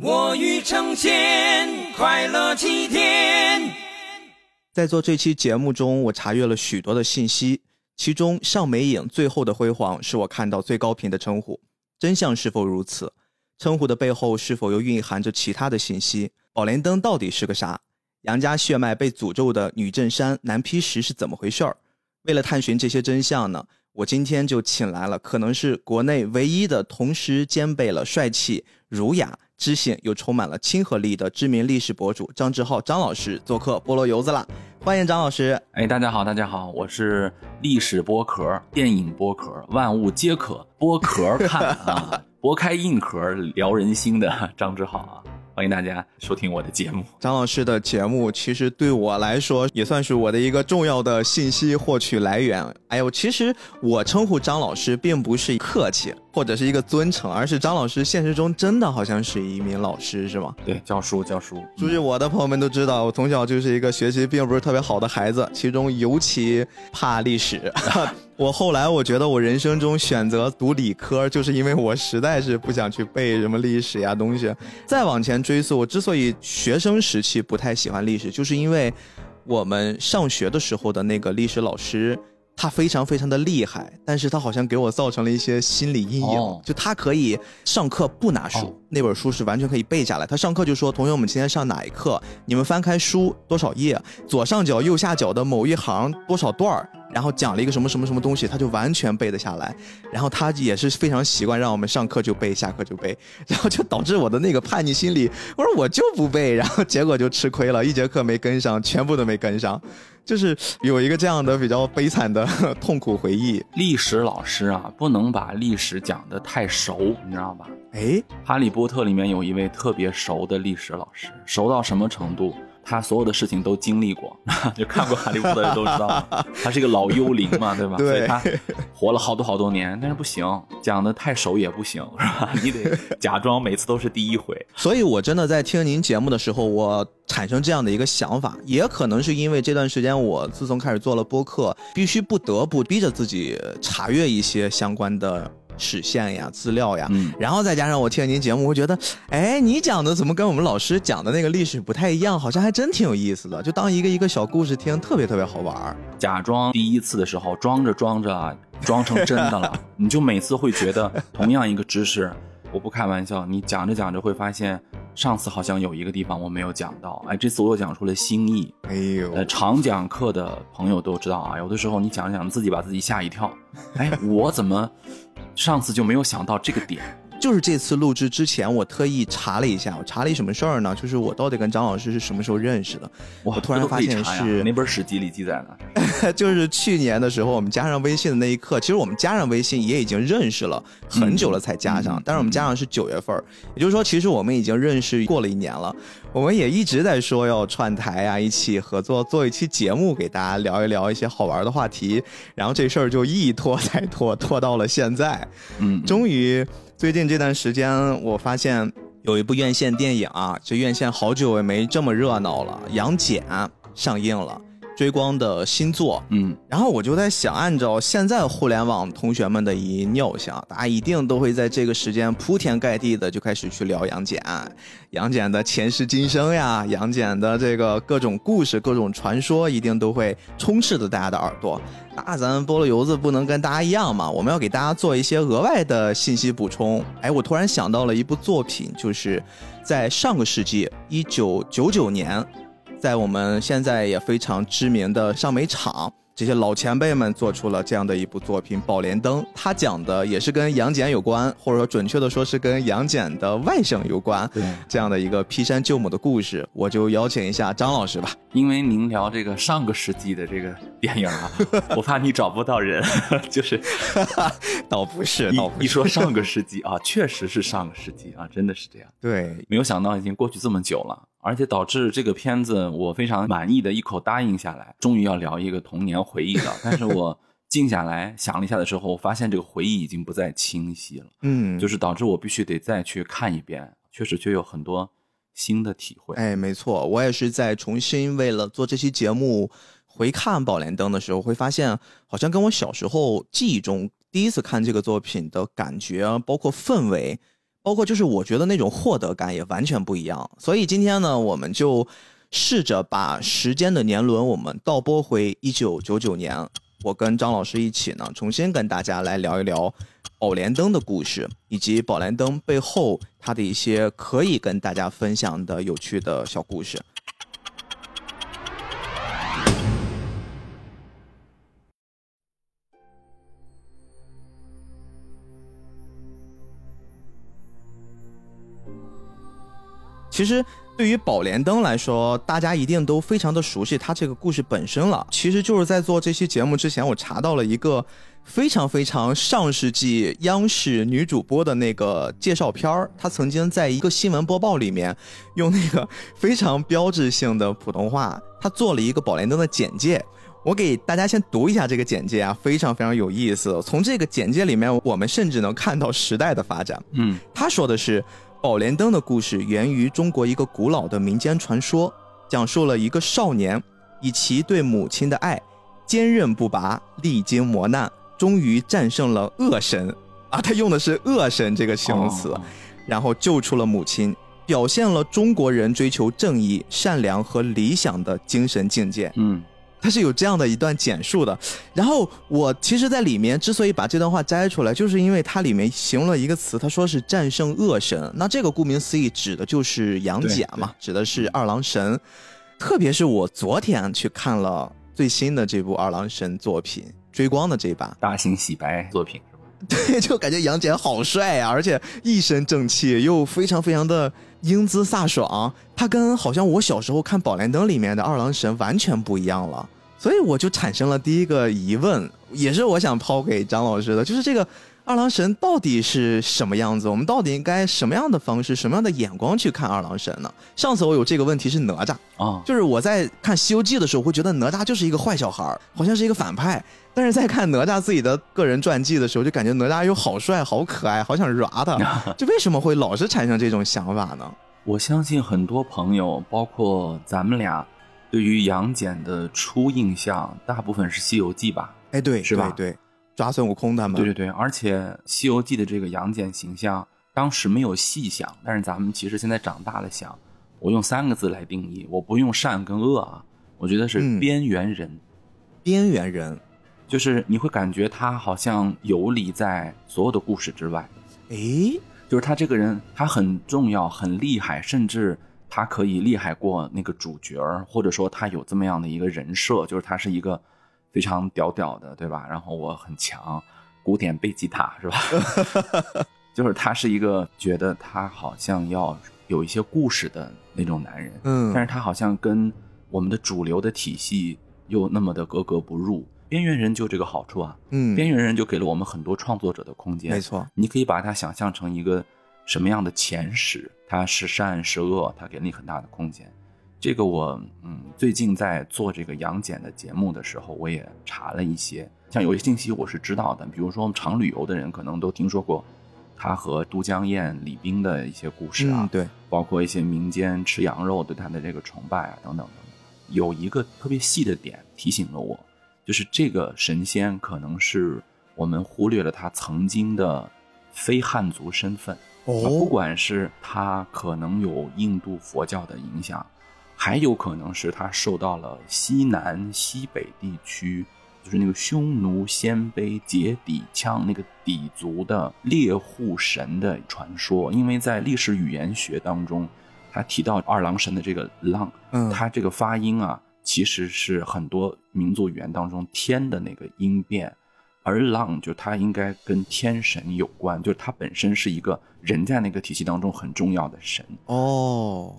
我欲成仙快乐齐天。在做这期节目中，我查阅了许多的信息，其中尚美影最后的辉煌是我看到最高频的称呼。真相是否如此？称呼的背后是否又蕴含着其他的信息？宝莲灯到底是个啥？杨家血脉被诅咒的女镇山男劈石是怎么回事儿？为了探寻这些真相呢，我今天就请来了可能是国内唯一的同时兼备了帅气、儒雅、知性又充满了亲和力的知名历史博主张志浩张老师做客菠萝油子了！欢迎张老师。哎，大家好，大家好，我是历史剥壳、电影剥壳，万物皆可剥壳看啊。剥开硬壳聊人心的张志浩啊，欢迎大家收听我的节目。张老师的节目其实对我来说也算是我的一个重要的信息获取来源。哎呦，其实我称呼张老师并不是客气或者是一个尊称，而是张老师现实中真的好像是一名老师，是吗？对，教书教书。注意我的朋友们都知道，我从小就是一个学习并不是特别好的孩子，其中尤其怕历史。我后来我觉得我人生中选择读理科，就是因为我实在是不想去背什么历史呀东西。再往前追溯，我之所以学生时期不太喜欢历史，就是因为我们上学的时候的那个历史老师，他非常非常的厉害，但是他好像给我造成了一些心理阴影。就他可以上课不拿书，那本书是完全可以背下来。他上课就说：“同学，我们今天上哪一课？你们翻开书多少页，左上角、右下角的某一行多少段儿。”然后讲了一个什么什么什么东西，他就完全背得下来。然后他也是非常习惯让我们上课就背，下课就背。然后就导致我的那个叛逆心理，我说我就不背，然后结果就吃亏了，一节课没跟上，全部都没跟上，就是有一个这样的比较悲惨的痛苦回忆。历史老师啊，不能把历史讲得太熟，你知道吧？哎，《哈利波特》里面有一位特别熟的历史老师，熟到什么程度？他所有的事情都经历过，就看过《哈利波特》的人都知道，他是一个老幽灵嘛，对吧？对。所以他活了好多好多年，但是不行，讲的太熟也不行，是吧？你得假装每次都是第一回。所以我真的在听您节目的时候，我产生这样的一个想法，也可能是因为这段时间我自从开始做了播客，必须不得不逼着自己查阅一些相关的。史线呀，资料呀，然后再加上我听您节目，我觉得，哎，你讲的怎么跟我们老师讲的那个历史不太一样？好像还真挺有意思的，就当一个一个小故事听，特别特别好玩。假装第一次的时候，装着装着，装成真的了，你就每次会觉得同样一个知识，我不开玩笑，你讲着讲着会发现。上次好像有一个地方我没有讲到，哎，这次我又讲出了新意。哎呦，呃，常讲课的朋友都知道啊，有的时候你讲讲自己把自己吓一跳，哎，我怎么上次就没有想到这个点？就是这次录制之前，我特意查了一下，我查了一什么事儿呢？就是我到底跟张老师是什么时候认识的？我突然发现是哪本史记里记载的？就是去年的时候，我们加上微信的那一刻，其实我们加上微信也已经认识了很久了才加上，但是我们加上是九月份，也就是说，其实我们已经认识过了一年了。我们也一直在说要串台啊，一起合作做一期节目，给大家聊一聊一些好玩的话题。然后这事儿就一拖再拖，拖到了现在，嗯，终于。最近这段时间，我发现有一部院线电影啊，这院线好久也没这么热闹了，《杨戬》上映了。追光的新作，嗯，然后我就在想，按照现在互联网同学们的一尿性，大家一定都会在这个时间铺天盖地的就开始去聊杨戬，杨戬的前世今生呀，杨戬的这个各种故事、各种传说，一定都会充斥着大家的耳朵。那咱菠萝油子不能跟大家一样嘛，我们要给大家做一些额外的信息补充。哎，我突然想到了一部作品，就是在上个世纪一九九九年。在我们现在也非常知名的上美厂，这些老前辈们做出了这样的一部作品《宝莲灯》，它讲的也是跟杨戬有关，或者说准确的说是跟杨戬的外甥有关，这样的一个劈山救母的故事。我就邀请一下张老师吧，因为您聊这个上个世纪的这个电影啊，我怕你找不到人，就 是，倒不是，倒一说上个世纪啊，确实是上个世纪啊，真的是这样。对，没有想到已经过去这么久了。而且导致这个片子我非常满意的一口答应下来，终于要聊一个童年回忆了。但是我 静下来想了一下的时候，我发现这个回忆已经不再清晰了。嗯，就是导致我必须得再去看一遍，确实却有很多新的体会。哎，没错，我也是在重新为了做这期节目回看《宝莲灯》的时候，会发现好像跟我小时候记忆中第一次看这个作品的感觉，包括氛围。包括就是我觉得那种获得感也完全不一样。所以今天呢，我们就试着把时间的年轮我们倒拨回一九九九年，我跟张老师一起呢，重新跟大家来聊一聊宝莲灯的故事，以及宝莲灯背后它的一些可以跟大家分享的有趣的小故事。其实对于宝莲灯来说，大家一定都非常的熟悉它这个故事本身了。其实就是在做这期节目之前，我查到了一个非常非常上世纪央视女主播的那个介绍片儿。她曾经在一个新闻播报里面，用那个非常标志性的普通话，她做了一个宝莲灯的简介。我给大家先读一下这个简介啊，非常非常有意思。从这个简介里面，我们甚至能看到时代的发展。嗯，她说的是。宝莲灯的故事源于中国一个古老的民间传说，讲述了一个少年以其对母亲的爱坚韧不拔，历经磨难，终于战胜了恶神啊，他用的是恶神这个形容词，然后救出了母亲，表现了中国人追求正义、善良和理想的精神境界。嗯。它是有这样的一段简述的，然后我其实，在里面之所以把这段话摘出来，就是因为它里面形容了一个词，他说是战胜恶神，那这个顾名思义指的就是杨戬嘛，指的是二郎神。特别是我昨天去看了最新的这部二郎神作品《追光》的这版大型洗白作品是吧？对，就感觉杨戬好帅啊，而且一身正气，又非常非常的英姿飒爽。他跟好像我小时候看《宝莲灯》里面的二郎神完全不一样了，所以我就产生了第一个疑问，也是我想抛给张老师的，就是这个二郎神到底是什么样子？我们到底应该什么样的方式、什么样的眼光去看二郎神呢？上次我有这个问题是哪吒啊，就是我在看《西游记》的时候，会觉得哪吒就是一个坏小孩，好像是一个反派。但是在看哪吒自己的个人传记的时候，就感觉哪吒又好帅、好可爱，好想 r 他。就为什么会老是产生这种想法呢？我相信很多朋友，包括咱们俩，对于杨戬的初印象，大部分是《西游记》吧？哎，对，是吧？对，抓孙悟空他们。对对对，而且《西游记》的这个杨戬形象，当时没有细想，但是咱们其实现在长大了想，我用三个字来定义，我不用善跟恶啊，我觉得是边缘人。边缘人。就是你会感觉他好像游离在所有的故事之外，诶，就是他这个人他很重要很厉害，甚至他可以厉害过那个主角或者说他有这么样的一个人设，就是他是一个非常屌屌的，对吧？然后我很强，古典贝吉塔是吧？就是他是一个觉得他好像要有一些故事的那种男人，嗯，但是他好像跟我们的主流的体系又那么的格格不入。边缘人就这个好处啊，嗯，边缘人就给了我们很多创作者的空间。没错，你可以把它想象成一个什么样的前史，它是善是恶，它给了你很大的空间。这个我嗯，最近在做这个杨戬的节目的时候，我也查了一些，像有些信息我是知道的，比如说我们常旅游的人可能都听说过他和都江堰、李冰的一些故事啊，对，包括一些民间吃羊肉对他的这个崇拜啊等等等等。有一个特别细的点提醒了我。就是这个神仙，可能是我们忽略了他曾经的非汉族身份。哦，不管是他可能有印度佛教的影响，还有可能是他受到了西南、西北地区，就是那个匈奴、鲜卑、羯底羌那个底族的猎户神的传说。因为在历史语言学当中，他提到二郎神的这个“浪”，嗯，他这个发音啊。其实是很多民族语言当中“天”的那个音变，而浪就它应该跟天神有关，就是它本身是一个人在那个体系当中很重要的神。哦，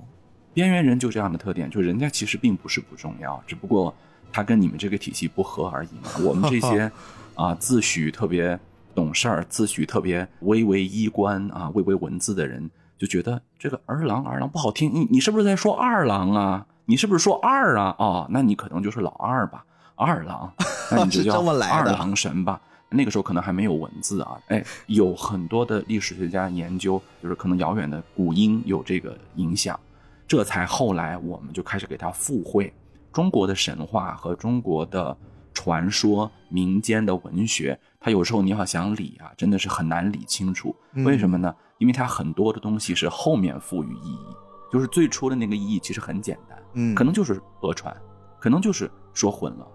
边缘人就这样的特点，就人家其实并不是不重要，只不过他跟你们这个体系不合而已嘛。我们这些啊自诩特别懂事儿、自诩特别微微衣冠啊、微微文字的人，就觉得这个儿郎儿郎不好听，你你是不是在说二郎啊？你是不是说二啊？哦，那你可能就是老二吧，二郎，那你就叫二郎神吧。那个时候可能还没有文字啊，哎，有很多的历史学家研究，就是可能遥远的古音有这个影响，这才后来我们就开始给它附会。中国的神话和中国的传说、民间的文学，它有时候你要想理啊，真的是很难理清楚。为什么呢？因为它很多的东西是后面赋予意义，就是最初的那个意义其实很简单，嗯，可能就是讹传，可能就是说混了。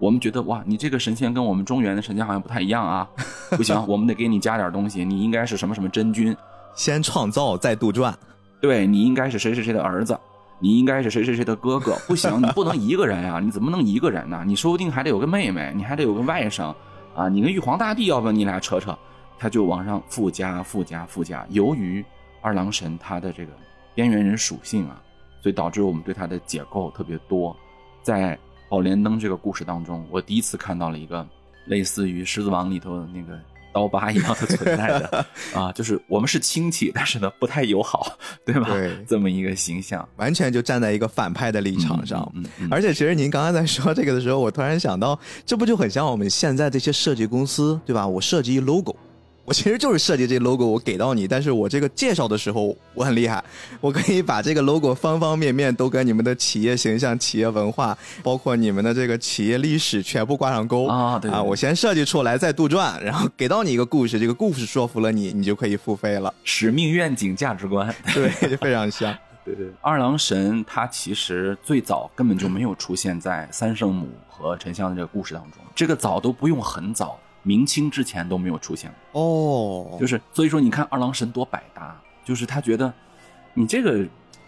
我们觉得哇，你这个神仙跟我们中原的神仙好像不太一样啊，不行，我们得给你加点东西，你应该是什么什么真君，先创造再杜撰，对你应该是谁谁谁的儿子，你应该是谁谁谁的哥哥，不行，你不能一个人啊、你怎么能一个人呢？你说不定还得有个妹妹，你还得有个外甥啊，你跟玉皇大帝要不要你俩扯扯？他就往上附加、附加、附加。由于二郎神他的这个边缘人属性啊，所以导致我们对他的解构特别多。在宝莲灯这个故事当中，我第一次看到了一个类似于《狮子王》里头的那个刀疤一样的存在的 啊，就是我们是亲戚，但是呢不太友好，对吧？对这么一个形象完全就站在一个反派的立场上。嗯嗯嗯而且，其实您刚刚在说这个的时候，我突然想到，这不就很像我们现在这些设计公司，对吧？我设计一 logo，我其实就是设计这 logo，我给到你，但是我这个介绍的时候我很厉害，我可以把这个 logo 方方面面都跟你们的企业形象、企业文化，包括你们的这个企业历史全部挂上钩啊对对对我先设计出来，再杜撰，然后给到你一个故事，这个故事说服了你，你就可以付费了。使命、愿景、价值观。对，非常像。对对，二郎神他其实最早根本就没有出现在三圣母和沉香的这个故事当中，这个早都不用很早，明清之前都没有出现过。哦，就是所以说，你看二郎神多百搭，就是他觉得你这个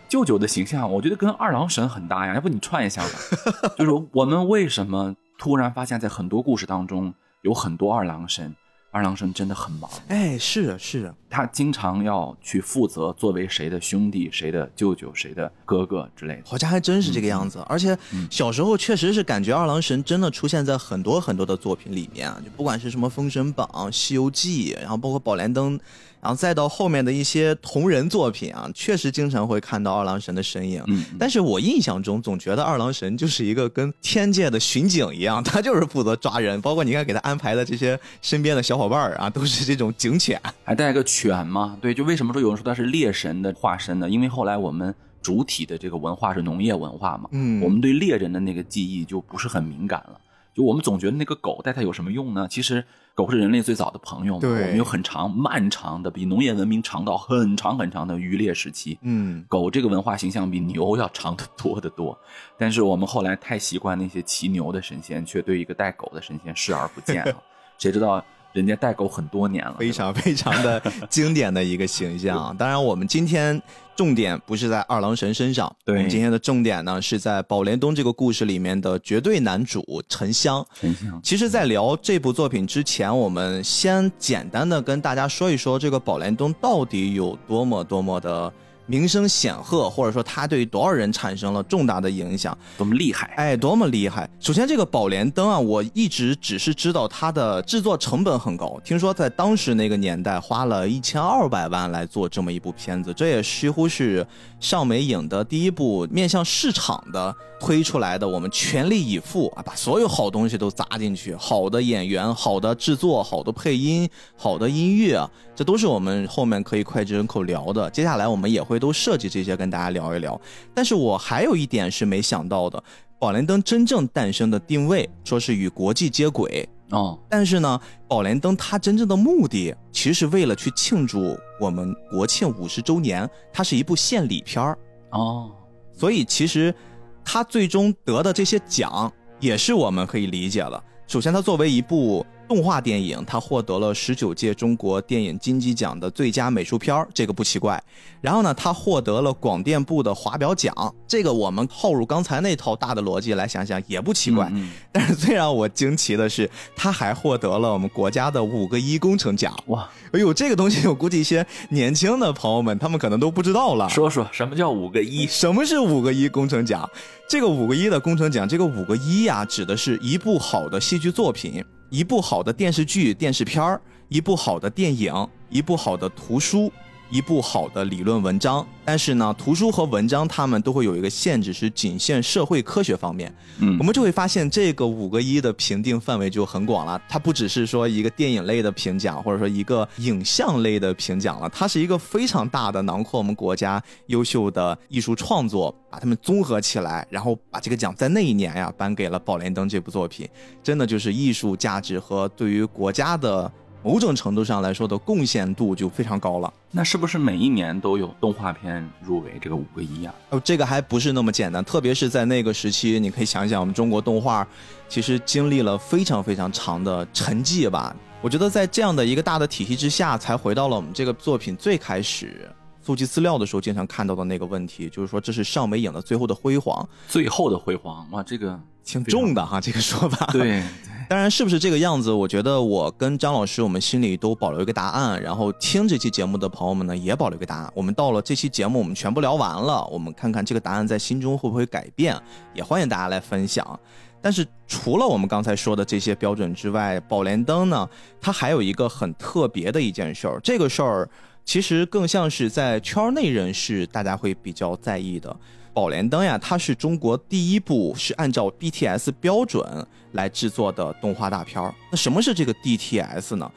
舅舅的形象，我觉得跟二郎神很搭呀，要不你串一下吧？就是我们为什么突然发现，在很多故事当中有很多二郎神，二郎神真的很忙。哎，是是，他经常要去负责作为谁的兄弟、谁的舅舅、谁的哥哥之类的。好像还真是这个样子。而且小时候确实是感觉二郎神真的出现在很多很多的作品里面啊，就不管是什么《封神榜》《西游记》，然后包括《宝莲灯》，然后再到后面的一些同人作品啊，确实经常会看到二郎神的身影。嗯，但是我印象中总觉得二郎神就是一个跟天界的巡警一样，他就是负责抓人，包括你看给他安排的这些身边的小伙伴儿啊，都是这种警犬。还带个犬嘛？对，就为什么说有人说他是猎神的化身呢？因为后来我们主体的这个文化是农业文化嘛，嗯我们对猎人的那个记忆就不是很敏感了。就我们总觉得那个狗带它有什么用呢？其实狗是人类最早的朋友嘛。对我们有很长、漫长的，比农业文明长到很长很长的渔猎时期。嗯，狗这个文化形象比牛要长得多得多，但是我们后来太习惯那些骑牛的神仙，却对一个带狗的神仙视而不见了。谁知道人家带狗很多年了，非常非常的经典的一个形象。当然，我们今天重点不是在二郎神身上，对我们今天的重点呢是在宝莲灯这个故事里面的绝对男主沉香。沉香。其实，在聊这部作品之前，我们先简单的跟大家说一说这个宝莲灯到底有多么多么的名声显赫，或者说他对多少人产生了重大的影响。多么厉害！哎，多么厉害！首先，这个宝莲灯啊，我一直只是知道它的制作成本很高，听说在当时那个年代花了一千二百万来做这么一部片子，这也几乎是上美影的第一部面向市场的推出来的，我们全力以赴啊，把所有好东西都砸进去，好的演员、好的制作、好的配音、好的音乐啊，这都是我们后面可以脍炙人口聊的。接下来我们也会都设计这些跟大家聊一聊。但是我还有一点是没想到的，宝莲灯真正诞生的定位说是与国际接轨，哦，但是呢，宝莲灯它真正的目的其实为了去庆祝我们国庆五十周年，它是一部献礼片儿，哦，所以其实他最终得的这些奖也是我们可以理解了。首先，他作为一部动画电影，它获得了十九届中国电影金鸡奖的最佳美术片儿这个不奇怪。然后呢，它获得了广电部的华表奖，这个我们套入刚才那套大的逻辑来想想也不奇怪。嗯但是最让我惊奇的是，它还获得了我们国家的五个一工程奖。哇，哎呦，这个东西我估计一些年轻的朋友们他们可能都不知道了。说说什么叫五个一？什么是五个一工程奖？这个五个一的工程奖，这个五个一呀、指的是一部好的戏剧作品，一部好的电视剧、电视片儿，一部好的电影，一部好的图书，一部好的理论文章。但是呢，图书和文章它们都会有一个限制，是仅限社会科学方面。嗯我们就会发现这个五个一的评定范围就很广了，它不只是说一个电影类的评奖，或者说一个影像类的评奖了，它是一个非常大的囊括我们国家优秀的艺术创作，把它们综合起来，然后把这个奖在那一年呀颁给了《宝莲灯》这部作品，真的就是艺术价值和对于国家的。某种程度上来说的贡献度就非常高了。那是不是每一年都有动画片入围这个五个一啊？哦，这个还不是那么简单，特别是在那个时期，你可以想想，我们中国动画其实经历了非常非常长的沉寂吧。我觉得在这样的一个大的体系之下，才回到了我们这个作品最开始搜集资料的时候经常看到的那个问题，就是说这是尚美影的最后的辉煌，最后的辉煌哇，这个 挺重的哈，这个说法。对。当然是不是这个样子？我觉得我跟张老师，我们心里都保留一个答案。然后听这期节目的朋友们呢，也保留一个答案。我们到了这期节目，我们全部聊完了，我们看看这个答案在心中会不会改变，也欢迎大家来分享。但是除了我们刚才说的这些标准之外，宝莲灯呢，它还有一个很特别的一件事儿。这个事儿其实更像是在圈内人士大家会比较在意的。宝莲灯呀，它是中国第一部是按照 BTS 标准来制作的动画大片儿。那什么是这个 DTS 呢？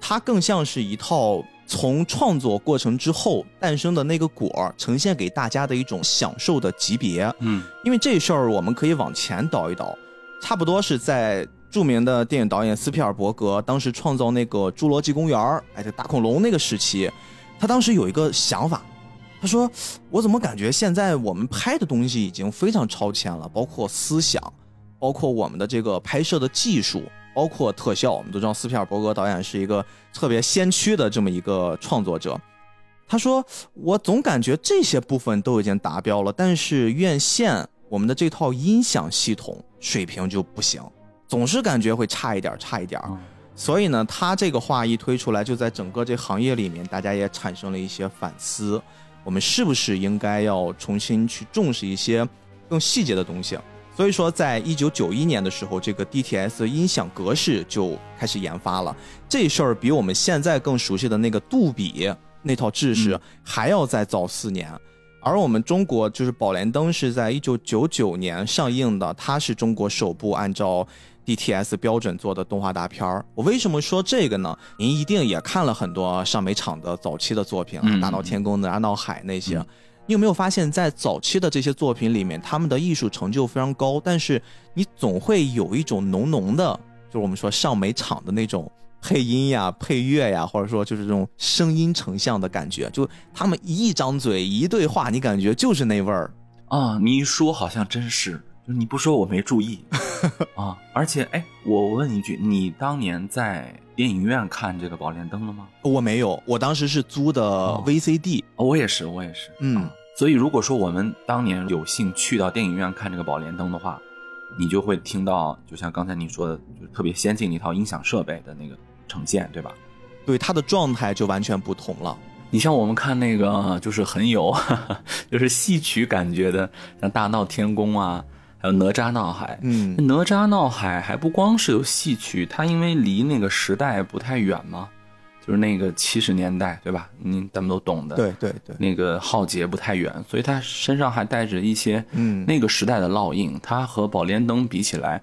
它更像是一套从创作过程之后诞生的那个果，呈现给大家的一种享受的级别。嗯，因为这事儿我们可以往前倒一倒，差不多是在著名的电影导演斯皮尔伯格当时创造那个《侏罗纪公园》哎，这大恐龙那个时期，他当时有一个想法。他说：“我怎么感觉现在我们拍的东西已经非常超前了，包括思想，包括我们的这个拍摄的技术，包括特效。我们都知道斯皮尔伯格导演是一个特别先驱的这么一个创作者。他说，我总感觉这些部分都已经达标了，但是院线我们的这套音响系统水平就不行，总是感觉会差一点，差一点。所以呢，他这个话一推出来，就在整个这行业里面，大家也产生了一些反思。”我们是不是应该要重新去重视一些更细节的东西？所以说，在一九九一年的时候，这个 DTS 音响格式就开始研发了。这事儿比我们现在更熟悉的那个杜比那套制式还要再早四年。而我们中国就是宝莲灯是在一九九九年上映的，它是中国首部按照。DTS 标准做的动画大片儿，我为什么说这个呢？您一定也看了很多上美厂的早期的作品，《大闹天宫》、《哪吒闹海》那些。你有没有发现，在早期的这些作品里面，他们的艺术成就非常高，但是你总会有一种浓浓的，就是我们说上美厂的那种配音呀、配乐呀，或者说就是这种声音成像的感觉，就他们一张嘴一对话，你感觉就是那味儿啊！你一说，好像真是。你不说我没注意 啊！而且，哎，我问一句，你当年在电影院看这个《宝莲灯》了吗？我没有，我当时是租的 VCD。我也是，我也是。嗯，所以如果说我们当年有幸去到电影院看这个《宝莲灯》的话，你就会听到，就像刚才你说的，就是特别先进的一套音响设备的那个呈现，对吧？对，它的状态就完全不同了。你像我们看那个，就是很有，就是戏曲感觉的，像《大闹天宫》啊。还有哪吒闹海，嗯，哪吒闹海还不光是有戏曲，它因为离那个时代不太远嘛，就是那个七十年代，对吧？你，咱们都懂的，对对对，那个浩劫不太远，所以它身上还带着一些，嗯，那个时代的烙印。它和宝莲灯比起来。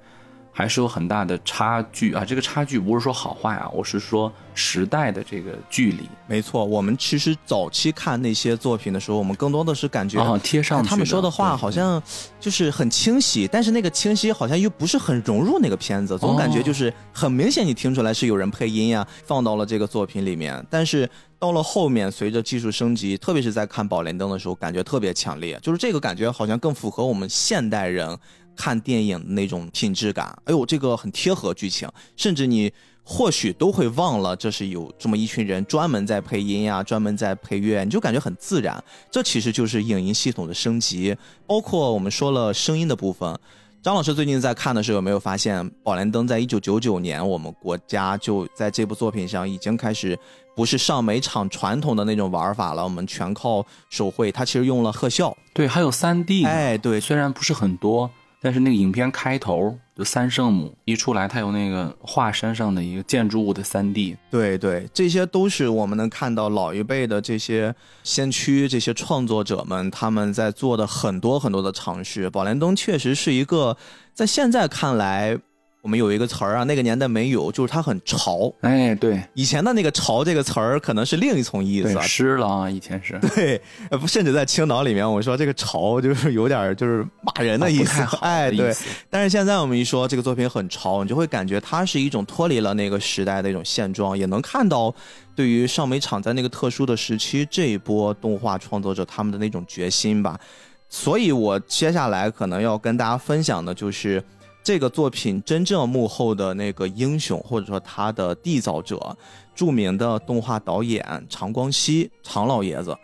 还是有很大的差距啊！这个差距不是说好坏啊，我是说时代的这个距离。没错，我们其实早期看那些作品的时候，我们更多的是感觉啊贴上他们说的话好像就是很清晰，但是那个清晰好像又不是很融入那个片子，总感觉就是很明显，你听出来是有人配音呀，放到了这个作品里面。但是到了后面，随着技术升级，特别是在看《宝莲灯》的时候，感觉特别强烈，就是这个感觉好像更符合我们现代人。看电影的那种品质感，哎呦，这个很贴合剧情，甚至你或许都会忘了这是有这么一群人专门在配音呀，专门在配乐，你就感觉很自然。这其实就是影音系统的升级，包括我们说了声音的部分。张老师最近在看的时候，有没有发现《宝莲灯》在一九九九年，我们国家就在这部作品上已经开始不是上美场传统的那种玩法了，我们全靠手绘，它其实用了特效，对，还有三 D，哎，对，虽然不是很多。但是那个影片开头就三圣母一出来，它有那个华山上的一个建筑物的三 D，对对，这些都是我们能看到老一辈的这些先驱、这些创作者们他们在做的很多很多的尝试。宝莲灯确实是一个在现在看来。我们有一个词儿啊，那个年代没有，就是它很潮。哎，对，以前的那个“潮”这个词儿可能是另一层意思对，。湿了啊，以前是。对，呃，不，甚至在青岛里面，我说这个“潮”就是有点儿就是骂人的意思，哎，对。但是现在我们一说这个作品很潮，你就会感觉它是一种脱离了那个时代的一种现状，也能看到对于上美厂在那个特殊的时期这一波动画创作者他们的那种决心吧。所以我接下来可能要跟大家分享的就是这个作品真正幕后的那个英雄，或者说他的缔造者，著名的动画导演常光熙常老爷子。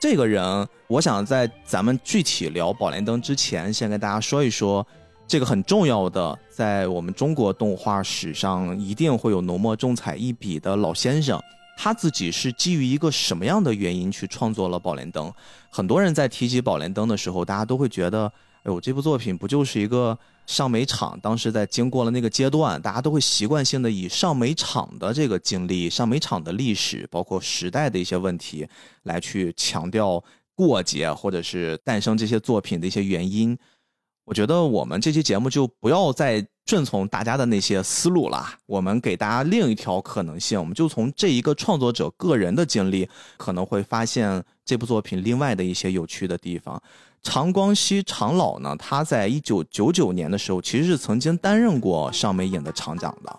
这个人，我想在咱们具体聊《宝莲灯》之前，先跟大家说一说这个很重要的，在我们中国动画史上一定会有浓墨重彩一笔的老先生。他自己是基于一个什么样的原因去创作了《宝莲灯》？很多人在提起《宝莲灯》的时候，大家都会觉得，哎呦，这部作品不就是一个上美厂当时在经过了那个阶段，大家都会习惯性的以上美厂的这个经历、上美厂的历史，包括时代的一些问题，来去强调过节或者是诞生这些作品的一些原因。我觉得我们这期节目就不要再顺从大家的那些思路了，我们给大家另一条可能性，我们就从这一个创作者个人的经历，可能会发现这部作品另外的一些有趣的地方。常光熙常老呢，他在一九九九年的时候，其实是曾经担任过上美影的厂长的。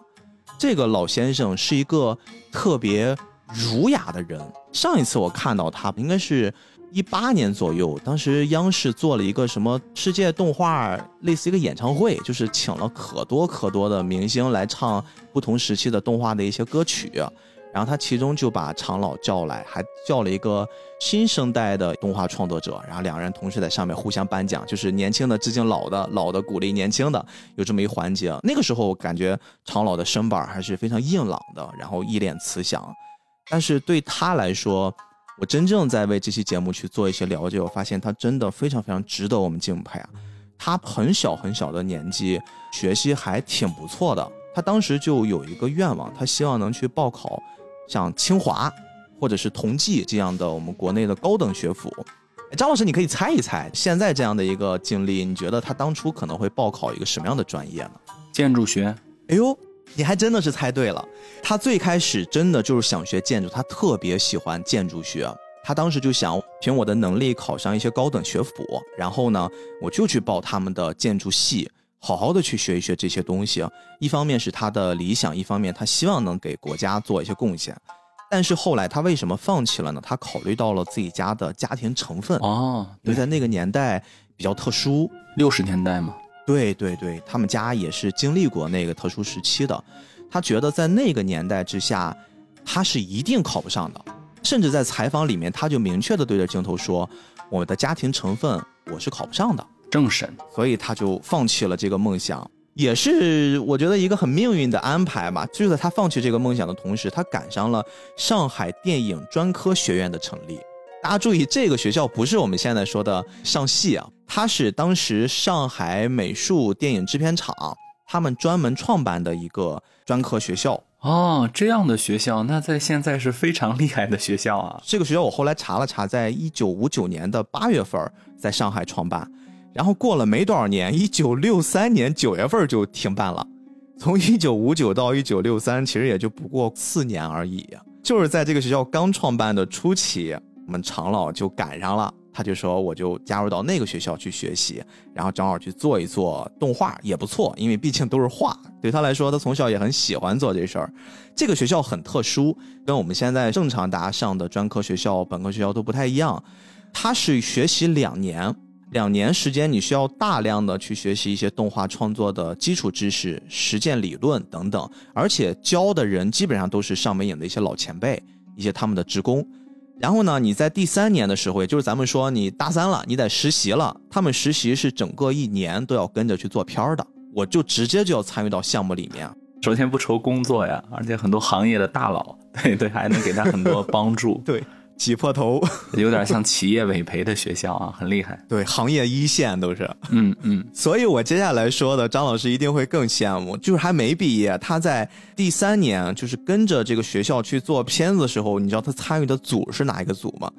这个老先生是一个特别儒雅的人。上一次我看到他，应该是一八年左右，当时央视做了一个什么世界动画类似一个演唱会，就是请了可多可多的明星来唱不同时期的动画的一些歌曲。然后他其中就把常老叫来，还叫了一个新生代的动画创作者，然后两人同时在上面互相颁奖，就是年轻的致敬老的，老的鼓励年轻的，有这么一环节。那个时候感觉常老的身板还是非常硬朗的，然后一脸慈祥。但是对他来说，我真正在为这期节目去做一些了解，我发现他真的非常非常值得我们敬佩啊！他很小很小的年纪，学习还挺不错的。他当时就有一个愿望，他希望能去报考像清华或者是同济这样的我们国内的高等学府。哎张老师，你可以猜一猜，现在这样的一个经历，你觉得他当初可能会报考一个什么样的专业呢？建筑学，哎呦，你还真的是猜对了。他最开始真的就是想学建筑，他特别喜欢建筑学。他当时就想凭我的能力考上一些高等学府，然后呢，我就去报他们的建筑系，好好的去学一学这些东西。一方面是他的理想，一方面他希望能给国家做一些贡献。但是后来他为什么放弃了呢？他考虑到了自己家的家庭成分，哦，因为在那个年代比较特殊，六十年代嘛，对对对，他们家也是经历过那个特殊时期的。他觉得在那个年代之下，他是一定考不上的。甚至在采访里面，他就明确的对着镜头说：“我的家庭成分我是考不上的。政审，”所以他就放弃了这个梦想，也是我觉得一个很命运的安排吧。就在他放弃这个梦想的同时，他赶上了上海电影专科学院的成立。大家注意，这个学校不是我们现在说的上戏啊，它是当时上海美术电影制片厂他们专门创办的一个专科学校。哦，这样的学校，那在现在是非常厉害的学校啊。这个学校我后来查了查，在一九五九年的八月份在上海创办，然后过了没多少年，一九六三年九月份就停办了。从一九五九到一九六三，其实也就不过四年而已。就是在这个学校刚创办的初期，我们常老就赶上了，他就说我就加入到那个学校去学习，然后正好去做一做动画也不错，因为毕竟都是画，对他来说，他从小也很喜欢做这事儿。这个学校很特殊，跟我们现在正常大家上的专科学校、本科学校都不太一样。它是学习两年，两年时间你需要大量的去学习一些动画创作的基础知识、实践理论等等，而且教的人基本上都是上美影的一些老前辈，一些他们的职工。然后呢，你在第三年的时候，也就是咱们说你大三了，你得实习了。他们实习是整个一年都要跟着去做片儿的，我就直接就要参与到项目里面。首先不愁工作呀，而且很多行业的大佬，对对，还能给他很多帮助，对，挤破头，有点像企业委培的学校啊，很厉害。对，行业一线都是。嗯嗯，所以我接下来说的，张老师一定会更羡慕。就是还没毕业，他在第三年，就是跟着这个学校去做片子的时候，你知道他参与的组是哪一个组吗？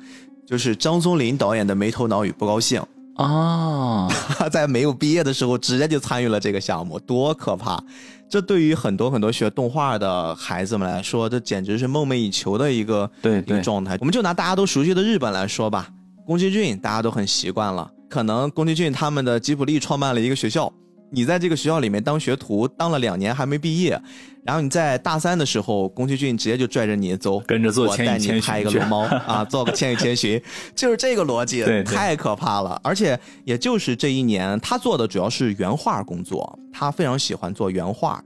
就是张松林导演的《没头脑与不高兴》。啊，他在没有毕业的时候直接就参与了这个项目，多可怕！这对于很多很多学动画的孩子们来说，这简直是梦寐以求的一个对一个，状态。我们就拿大家都熟悉的日本来说吧，宫崎骏大家都很习惯了。可能宫崎骏他们的吉卜力创办了一个学校，你在这个学校里面当学徒，当了两年还没毕业，然后你在大三的时候，宫崎骏直接就拽着你走，跟着做我带千与千你拍一个龙猫啊，做个千与千寻，就是这个逻辑，对对太可怕了。而且也就是这一年，他做的主要是原画工作，他非常喜欢做原画。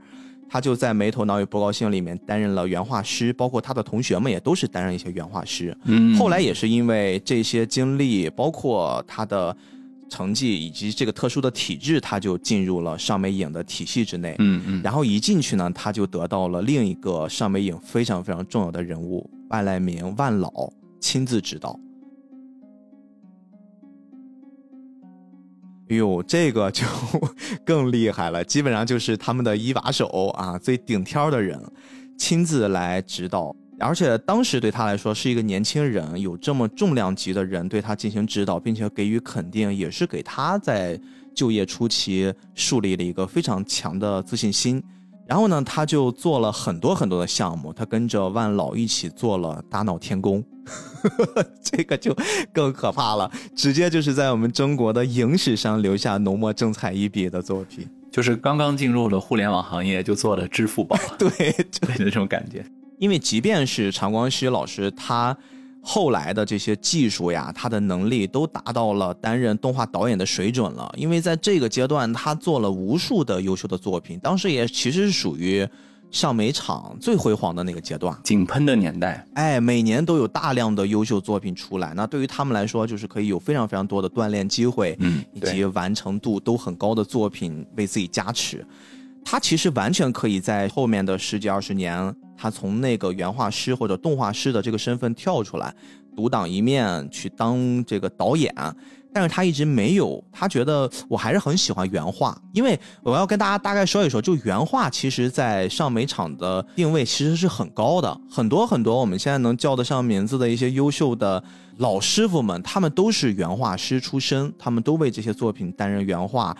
他就在《没头脑与不高兴》里面担任了原画师，包括他的同学们也都是担任一些原画师。嗯，后来也是因为这些经历，包括他的成绩以及这个特殊的体质，他就进入了尚美影的体系之内。嗯嗯，然后一进去呢，他就得到了另一个尚美影非常非常重要的人物万籁鸣万老亲自指导。哎呦，这个就 更厉害了，基本上就是他们的一把手啊，最顶挑的人亲自来指导。而且当时对他来说是一个年轻人，有这么重量级的人对他进行指导，并且给予肯定，也是给他在就业初期树立了一个非常强的自信心。然后呢，他就做了很多很多的项目，他跟着万老一起做了《大闹天宫》，这个就更可怕了，直接就是在我们中国的影史上留下浓墨重彩一笔的作品。就是刚刚进入了互联网行业就做了支付宝，对，对那种感觉。因为即便是常光熙老师，他后来的这些技术呀，他的能力都达到了担任动画导演的水准了。因为在这个阶段，他做了无数的优秀的作品，当时也其实是属于上美厂最辉煌的那个阶段。井喷的年代，哎，每年都有大量的优秀作品出来，那对于他们来说，就是可以有非常非常多的锻炼机会，嗯，以及，完成度都很高的作品为自己加持。他其实完全可以在后面的十几二十年，他从那个原画师或者动画师的这个身份跳出来，独当一面去当这个导演。但是他一直没有，他觉得我还是很喜欢原画，因为我要跟大家大概说一说，就原画其实在上美厂的定位其实是很高的，很多很多我们现在能叫得上名字的一些优秀的老师傅们，他们都是原画师出身，他们都为这些作品担任原画。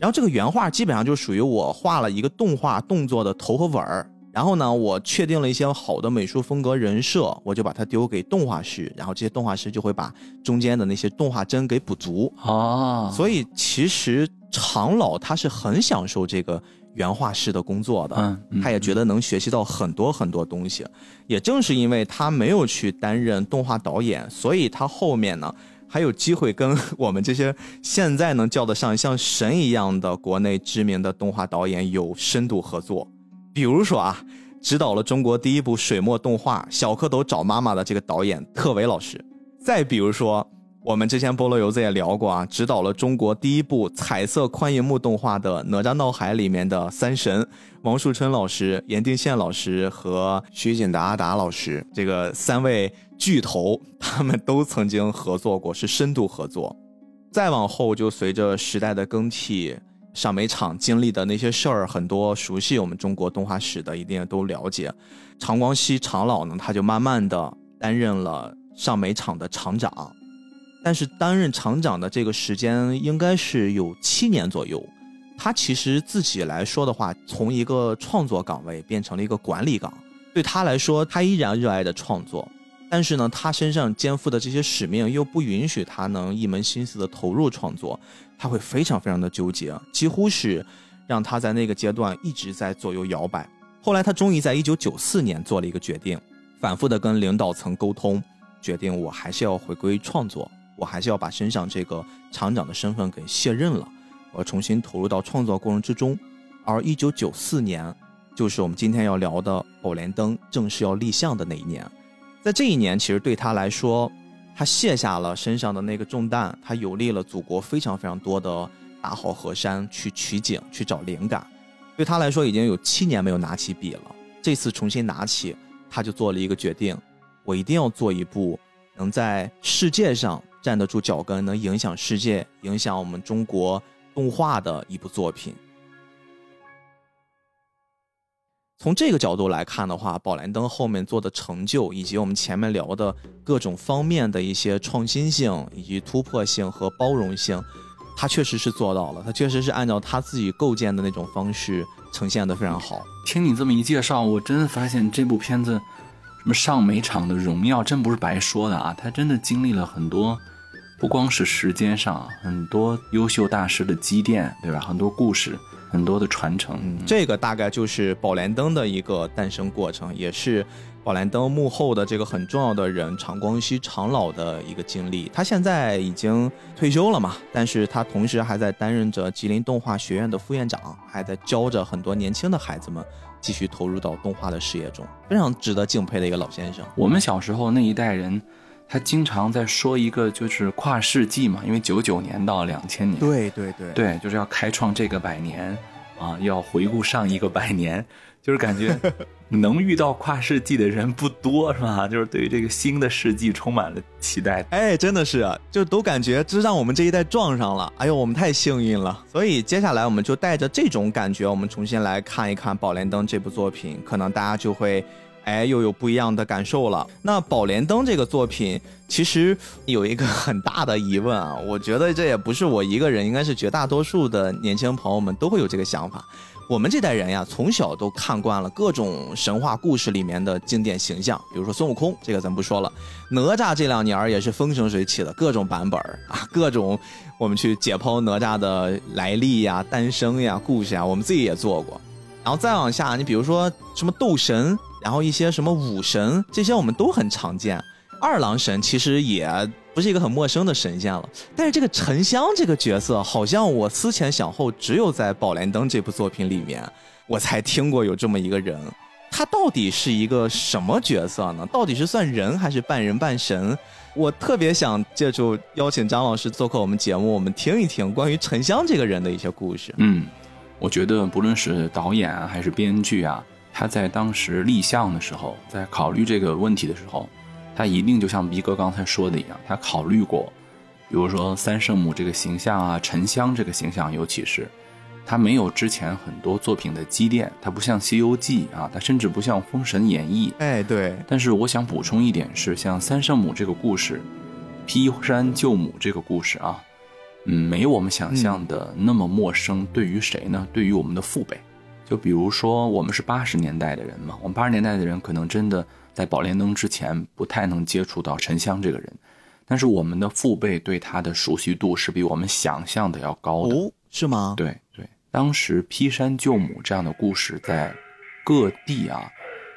然后这个原画基本上就属于我画了一个动画动作的头和尾儿，然后呢，我确定了一些好的美术风格人设，我就把它丢给动画师，然后这些动画师就会把中间的那些动画帧给补足。哦，所以其实常老他是很享受这个原画师的工作的，嗯嗯他也觉得能学习到很多很多东西。也正是因为他没有去担任动画导演，所以他后面呢还有机会跟 我们这些现在能叫得上像神一样的国内知名的动画导演有深度合作。比如说啊，指导了中国第一部水墨动画《小蝌蚪找妈妈》的这个导演特维老师。再比如说，我们之前菠萝油子也聊过啊，指导了中国第一部彩色宽银幕动画的《哪吒闹海》里面的三神王树春老师、严定宪老师和徐锦达达老师，这个三位巨头，他们都曾经合作过，是深度合作。再往后，就随着时代的更替，上美厂经历的那些事儿，很多熟悉我们中国动画史的一定都了解。常光熙常老呢，他就慢慢的担任了上美厂的厂长，但是担任厂长的这个时间应该是有七年左右。他其实自己来说的话，从一个创作岗位变成了一个管理岗。对他来说，他依然热爱的创作，但是呢，他身上肩负的这些使命又不允许他能一门心思的投入创作，他会非常非常的纠结，几乎是让他在那个阶段一直在左右摇摆。后来他终于在一九九四年做了一个决定，反复的跟领导层沟通，决定我还是要回归创作，我还是要把身上这个厂长的身份给卸任了，我要重新投入到创作过程之中。而一九九四年，就是我们今天要聊的《宝莲灯》正式要立项的那一年。在这一年，其实对他来说，他卸下了身上的那个重担，他游历了祖国非常非常多的大好河山，去取景，去找灵感。对他来说，已经有七年没有拿起笔了。这次重新拿起，他就做了一个决定：我一定要做一部能在世界上站得住脚跟，能影响世界、影响我们中国动画的一部作品。从这个角度来看的话，宝莲灯后面做的成就，以及我们前面聊的各种方面的一些创新性、以及突破性和包容性，它确实是做到了。它确实是按照他自己构建的那种方式呈现的非常好。听你这么一介绍，我真的发现这部片子什么上美场的荣耀，真不是白说的啊！它真的经历了很多，不光是时间上很多优秀大师的积淀，对吧？很多故事。很多的传承，这个大概就是宝莲灯的一个诞生过程，也是宝莲灯幕后的这个很重要的人常光熙常老的一个经历。他现在已经退休了嘛，但是他同时还在担任着吉林动画学院的副院长，还在教着很多年轻的孩子们继续投入到动画的事业中，非常值得敬佩的一个老先生。我们小时候那一代人。他经常在说一个就是跨世纪嘛，因为九九年到两千年，对对对，对，就是要开创这个百年，啊，要回顾上一个百年，就是感觉能遇到跨世纪的人不多，是吧？就是对于这个新的世纪充满了期待。哎，真的是，就都感觉这让我们这一代撞上了，哎呦，我们太幸运了。所以接下来我们就带着这种感觉，我们重新来看一看《宝莲灯》这部作品，可能大家就会。哎，又有不一样的感受了。那《宝莲灯》这个作品，其实有一个很大的疑问啊，我觉得这也不是我一个人，应该是绝大多数的年轻朋友们都会有这个想法。我们这代人呀，从小都看惯了各种神话故事里面的经典形象，比如说孙悟空，这个咱不说了。哪吒这两年也是风生水起的各种版本啊，各种我们去解剖哪吒的来历呀、诞生呀、故事呀，我们自己也做过。然后再往下，你比如说什么斗神。然后一些什么武神这些我们都很常见，二郎神其实也不是一个很陌生的神仙了。但是这个沉香这个角色，好像我思前想后，只有在《宝莲灯》这部作品里面，我才听过有这么一个人。他到底是一个什么角色呢？到底是算人还是半人半神？我特别想借助邀请张老师做客我们节目，我们听一听关于沉香这个人的一些故事。嗯，我觉得不论是导演啊，还是编剧啊。他在当时立项的时候，在考虑这个问题的时候，他一定就像逼哥刚才说的一样，他考虑过，比如说三圣母这个形象啊，沉香这个形象，尤其是他没有之前很多作品的积淀，他不像《西游记》啊，他甚至不像《封神演义》。哎，对。但是我想补充一点是，像三圣母这个故事，劈山救母这个故事啊，嗯，没有我们想象的那么陌生。对于谁呢？对于我们的父辈。就比如说，我们是八十年代的人嘛，我们八十年代的人可能真的在宝莲灯之前不太能接触到沉香这个人，但是我们的父辈对他的熟悉度是比我们想象的要高的，哦，是吗？对对，当时劈山救母这样的故事在各地啊，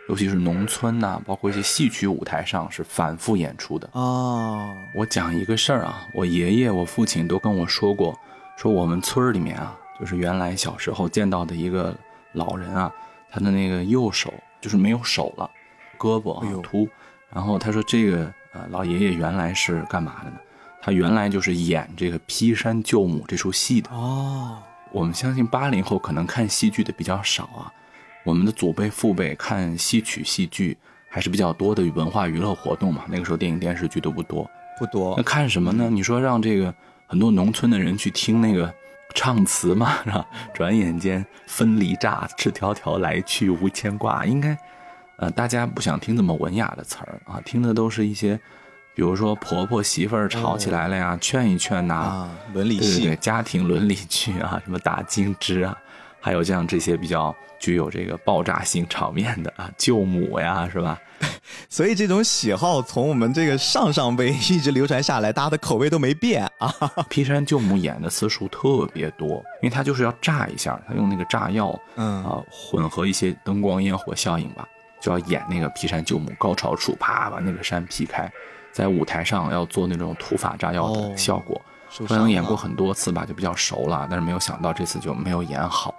尤其是农村呐，包括一些戏曲舞台上是反复演出的哦。我讲一个事儿啊，我爷爷、我父亲都跟我说过，说我们村里面啊，就是原来小时候见到的一个。老人啊，他的那个右手就是没有手了，胳膊啊秃。然后他说：“这个呃，老爷爷原来是干嘛的呢？他原来就是演这个劈山救母这出戏的。”哦，我们相信八零后可能看戏剧的比较少啊，我们的祖辈父辈看戏曲戏剧还是比较多的文化娱乐活动嘛。那个时候电影电视剧都不多，不多。那看什么呢？你说让这个很多农村的人去听那个。唱词嘛，是吧？转眼间分离乍，赤条条来去无牵挂。应该，呃，大家不想听这么文雅的词儿啊，听的都是一些，比如说婆婆媳妇儿吵起来了呀，劝一劝呐，伦理戏、家庭伦理剧啊，什么打金枝啊，还有像这些比较具有这个爆炸性场面的 啊，救母呀，是吧？所以这种喜好从我们这个上上辈一直流传下来，大家的口味都没变啊。劈山救母演的次数特别多，因为他就是要炸一下，他用那个炸药，嗯啊，混合一些灯光烟火效应吧，就要演那个劈山救母高潮处，啪把那个山劈开，在舞台上要做那种土法炸药的效果。可能演过很多次吧，就比较熟了，但是没有想到这次就没有演好，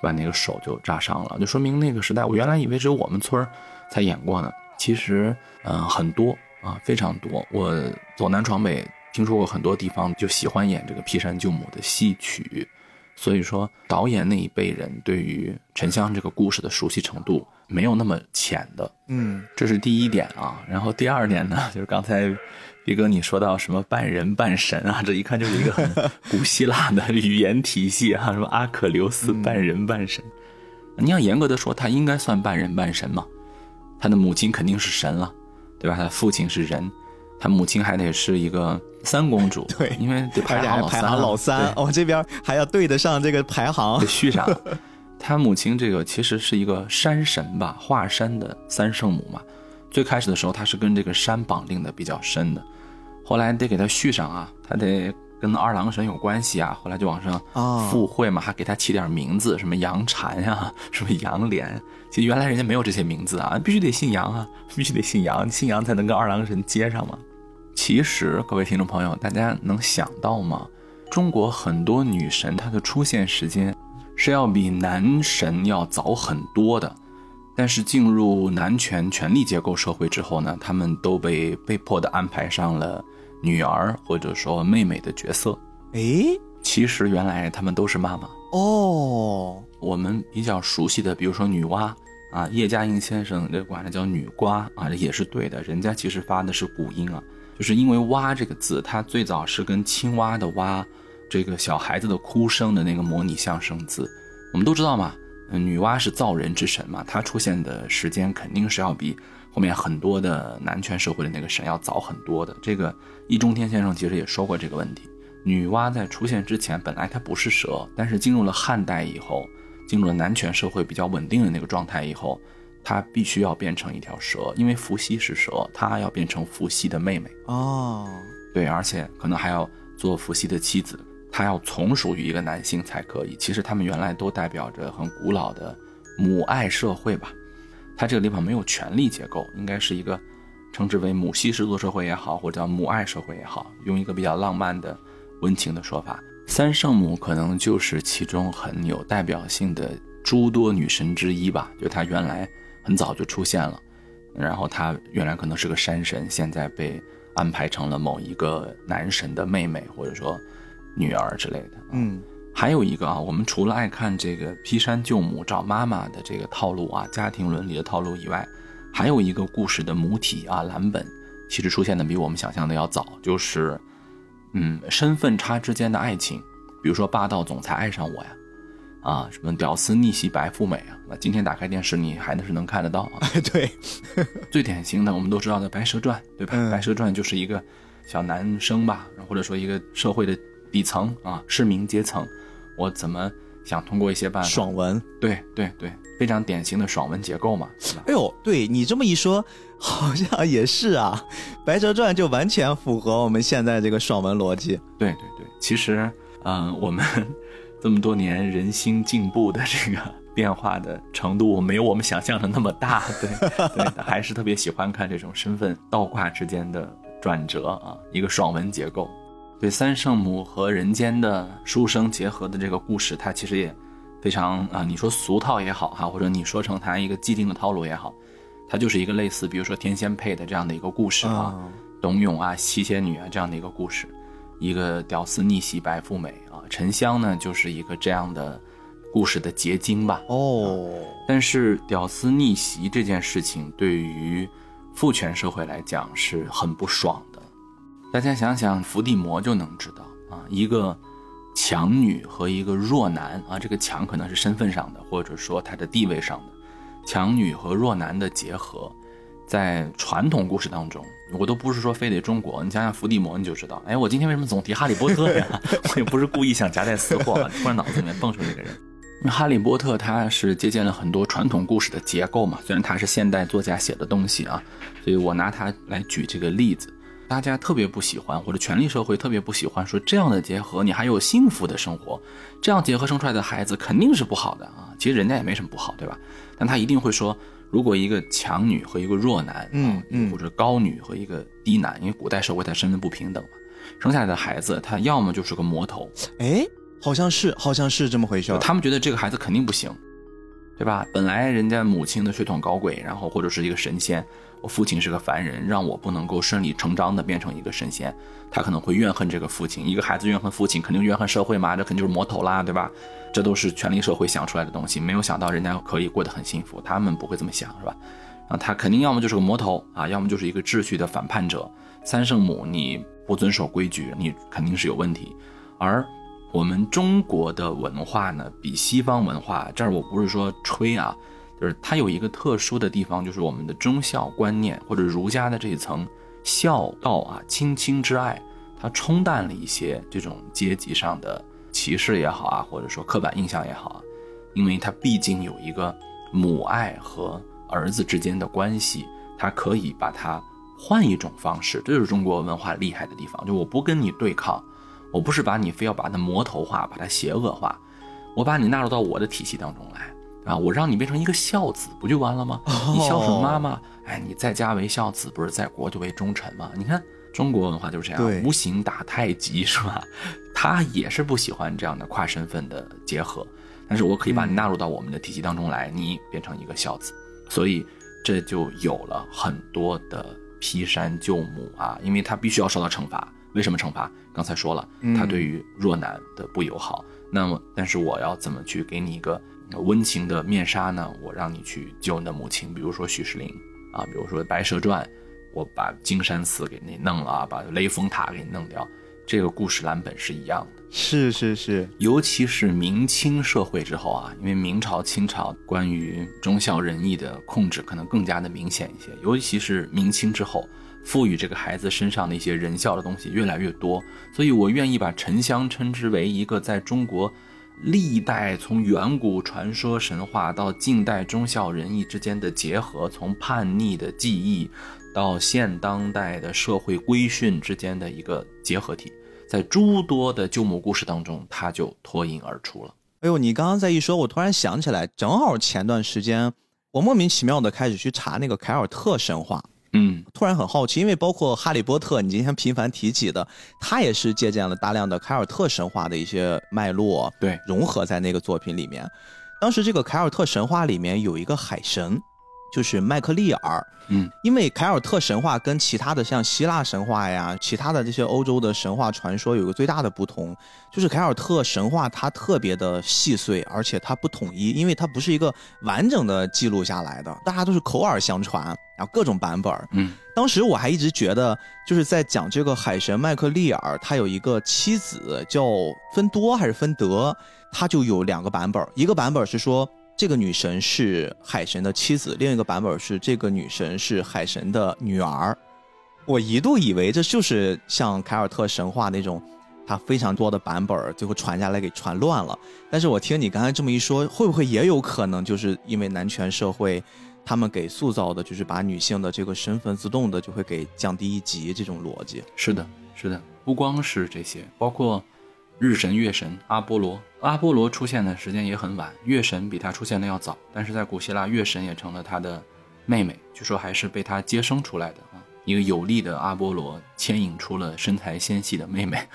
就把那个手就扎伤了，就说明那个时代，我原来以为只有我们村才演过呢。其实，嗯，很多啊，非常多。我走南闯北，听说过很多地方就喜欢演这个劈山救母的戏曲，所以说导演那一辈人对于沉香这个故事的熟悉程度没有那么浅的。嗯，这是第一点啊。然后第二点呢，就是刚才毕哥你说到什么半人半神啊，这一看就是一个很古希腊的语言体系啊，什么阿克琉斯半人半神。你要严格的说，他应该算半人半神嘛。他的母亲肯定是神了，对吧？他的父亲是人，他母亲还得是一个三公主，对因为得排行老三啊，排行老三，哦，这边还要对得上这个排行得。续上。他母亲这个其实是一个山神吧，华山的三圣母嘛。最开始的时候，他是跟这个山绑定的比较深的，后来得给他续上啊，他得跟二郎神有关系啊。后来就往上哦附会嘛，还给他起点名字，什么杨婵呀、什么杨莲。其实原来人家没有这些名字啊，必须得姓杨啊，必须得姓杨，姓杨才能跟二郎神接上嘛。其实各位听众朋友，大家能想到吗？中国很多女神她的出现时间是要比男神要早很多的，但是进入男权权力结构社会之后呢，他们都被被迫的安排上了女儿或者说妹妹的角色。诶，其实原来他们都是妈妈。哦，我们比较熟悉的，比如说女娲啊，叶嘉莹先生这管她叫女娲啊，这也是对的。人家其实发的是古音啊，就是因为“蛙”这个字，它最早是跟青蛙的“蛙”这个小孩子的哭声的那个模拟象声字。我们都知道嘛，呃女娲是造人之神嘛，她出现的时间肯定是要比后面很多的男权社会的那个神要早很多的。这个易中天先生其实也说过这个问题。女娲在出现之前，本来她不是蛇，但是进入了汉代以后，进入了男权社会比较稳定的那个状态以后，她必须要变成一条蛇，因为伏羲是蛇，她要变成伏羲的妹妹。哦，对，而且可能还要做伏羲的妻子，她要从属于一个男性才可以。其实他们原来都代表着很古老的母爱社会吧。它这个地方没有权力结构，应该是一个称之为母系氏族社会也好，或者叫母爱社会也好，用一个比较浪漫的、温情的说法，三圣母可能就是其中很有代表性的诸多女神之一吧。就她原来很早就出现了，然后她原来可能是个山神，现在被安排成了某一个男神的妹妹或者说女儿之类的。嗯，还有一个啊，我们除了爱看这个劈山救母找妈妈的这个套路啊，家庭伦理的套路以外，还有一个故事的母体啊蓝本，其实出现的比我们想象的要早，就是嗯身份差之间的爱情，比如说霸道总裁爱上我呀，啊什么屌丝逆袭白富美啊，那今天打开电视你还是能看得到啊。对，最典型的我们都知道的《白蛇传》，对吧？嗯白蛇传》就是一个小男生吧，或者说一个社会的底层啊，市民阶层，我怎么想通过一些办法，爽文。对对对，非常典型的爽文结构嘛？哎呦，对你这么一说，好像也是啊，《白蛇传》就完全符合我们现在这个爽文逻辑。对对对，其实，嗯、我们 这么多年人心进步的这个变化的程度，没有我们想象的那么大，对对，还是特别喜欢看这种身份倒挂之间的转折啊，一个爽文结构。对三圣母和人间的书生结合的这个故事，它其实也非常啊，你说俗套也好哈，或者你说成它一个既定的套路也好，它就是一个类似，比如说天仙配的这样的一个故事啊。嗯董永啊、七仙女啊这样的一个故事，一个屌丝逆袭白富美啊，沉香呢就是一个这样的故事的结晶吧。哦，但是屌丝逆袭这件事情对于父权社会来讲是很不爽的。大家想想伏地魔就能知道啊，一个强女和一个弱男啊，这个强可能是身份上的，或者说他的地位上的，强女和弱男的结合，在传统故事当中，我都不是说非得中国，你想想伏地魔你就知道，哎，我今天为什么总提哈利波特呀？我 也不是故意想夹带私货啊，突然脑子里面蹦出这个人。哈利波特他是借鉴了很多传统故事的结构嘛，虽然他是现代作家写的东西啊，所以我拿它来举这个例子。大家特别不喜欢，或者权力社会特别不喜欢说这样的结合，你还有幸福的生活，这样结合生出来的孩子肯定是不好的啊。其实人家也没什么不好，对吧？但他一定会说，如果一个强女和一个弱男，啊嗯嗯或者高女和一个低男，因为古代社会它身份不平等嘛，生下来的孩子他要么就是个魔头，哎，好像是，好像是这么回事儿。他们觉得这个孩子肯定不行，对吧？本来人家母亲的血统高贵，然后或者是一个神仙，我父亲是个凡人，让我不能够顺理成章的变成一个神仙，他可能会怨恨这个父亲。一个孩子怨恨父亲，肯定怨恨社会嘛，这肯定就是魔头啦，对吧？这都是权力社会想出来的东西，没有想到人家可以过得很幸福，他们不会这么想，是吧？啊，他肯定要么就是个魔头啊，要么就是一个秩序的反叛者。三圣母你不遵守规矩，你肯定是有问题。而我们中国的文化呢，比西方文化，这儿我不是说吹啊，就是它有一个特殊的地方，就是我们的忠孝观念或者儒家的这一层孝道啊，亲亲之爱，它冲淡了一些这种阶级上的歧视也好啊，或者说刻板印象也好啊，因为它毕竟有一个母爱和儿子之间的关系，它可以把它换一种方式，这就是中国文化厉害的地方，就我不跟你对抗。我不是把你非要把它魔头化，把它邪恶化，我把你纳入到我的体系当中来啊！我让你变成一个孝子，不就完了吗？你孝顺妈妈，哎，你在家为孝子，不是在国就为忠臣吗？你看中国文化就是这样，无形打太极是吧？他也是不喜欢这样的跨身份的结合，但是我可以把你纳入到我们的体系当中来，你变成一个孝子，所以这就有了很多的劈山救母啊，因为他必须要受到惩罚。为什么惩罚？刚才说了，他对于弱男的不友好。那么，但是我要怎么去给你一个温情的面纱呢？我让你去救你的母亲，比如说许世林啊，比如说《白蛇传》，我把金山寺给你弄了，把雷峰塔给你弄掉。这个故事蓝本是一样的。是是是，尤其是明清社会之后啊，因为明朝、清朝关于忠孝仁义的控制可能更加的明显一些，尤其是明清之后。赋予这个孩子身上的一些仁孝的东西越来越多，所以我愿意把沉香称之为一个在中国历代从远古传说神话到近代忠孝仁义之间的结合，从叛逆的记忆到现当代的社会规训之间的一个结合体，在诸多的旧母故事当中，它就脱颖而出了。哎呦，你刚刚在一说，我突然想起来，正好前段时间我莫名其妙的开始去查那个凯尔特神话。嗯，突然很好奇，因为包括《哈利波特》，你今天频繁提起的，他也是借鉴了大量的凯尔特神话的一些脉络，对，融合在那个作品里面。当时这个凯尔特神话里面有一个海神。就是麦克利尔，嗯，因为凯尔特神话跟其他的像希腊神话呀，其他的这些欧洲的神话传说有个最大的不同，就是凯尔特神话它特别的细碎，而且它不统一，因为它不是一个完整的记录下来的，大家都是口耳相传，然后各种版本。嗯，当时我还一直觉得，就是在讲这个海神麦克利尔，他有一个妻子叫芬多还是芬德，他就有两个版本，一个版本是说。这个女神是海神的妻子，另一个版本是这个女神是海神的女儿。我一度以为这就是像凯尔特神话那种，它非常多的版本，最后传下来给传乱了。但是我听你刚才这么一说，会不会也有可能就是因为男权社会，他们给塑造的就是把女性的这个身份自动的就会给降低一级这种逻辑？是的，是的，不光是这些，包括。日神、月神阿波罗，阿波罗出现的时间也很晚，月神比他出现的要早。但是在古希腊，月神也成了他的妹妹，据说还是被他接生出来的啊。一个有力的阿波罗牵引出了身材纤细的妹妹。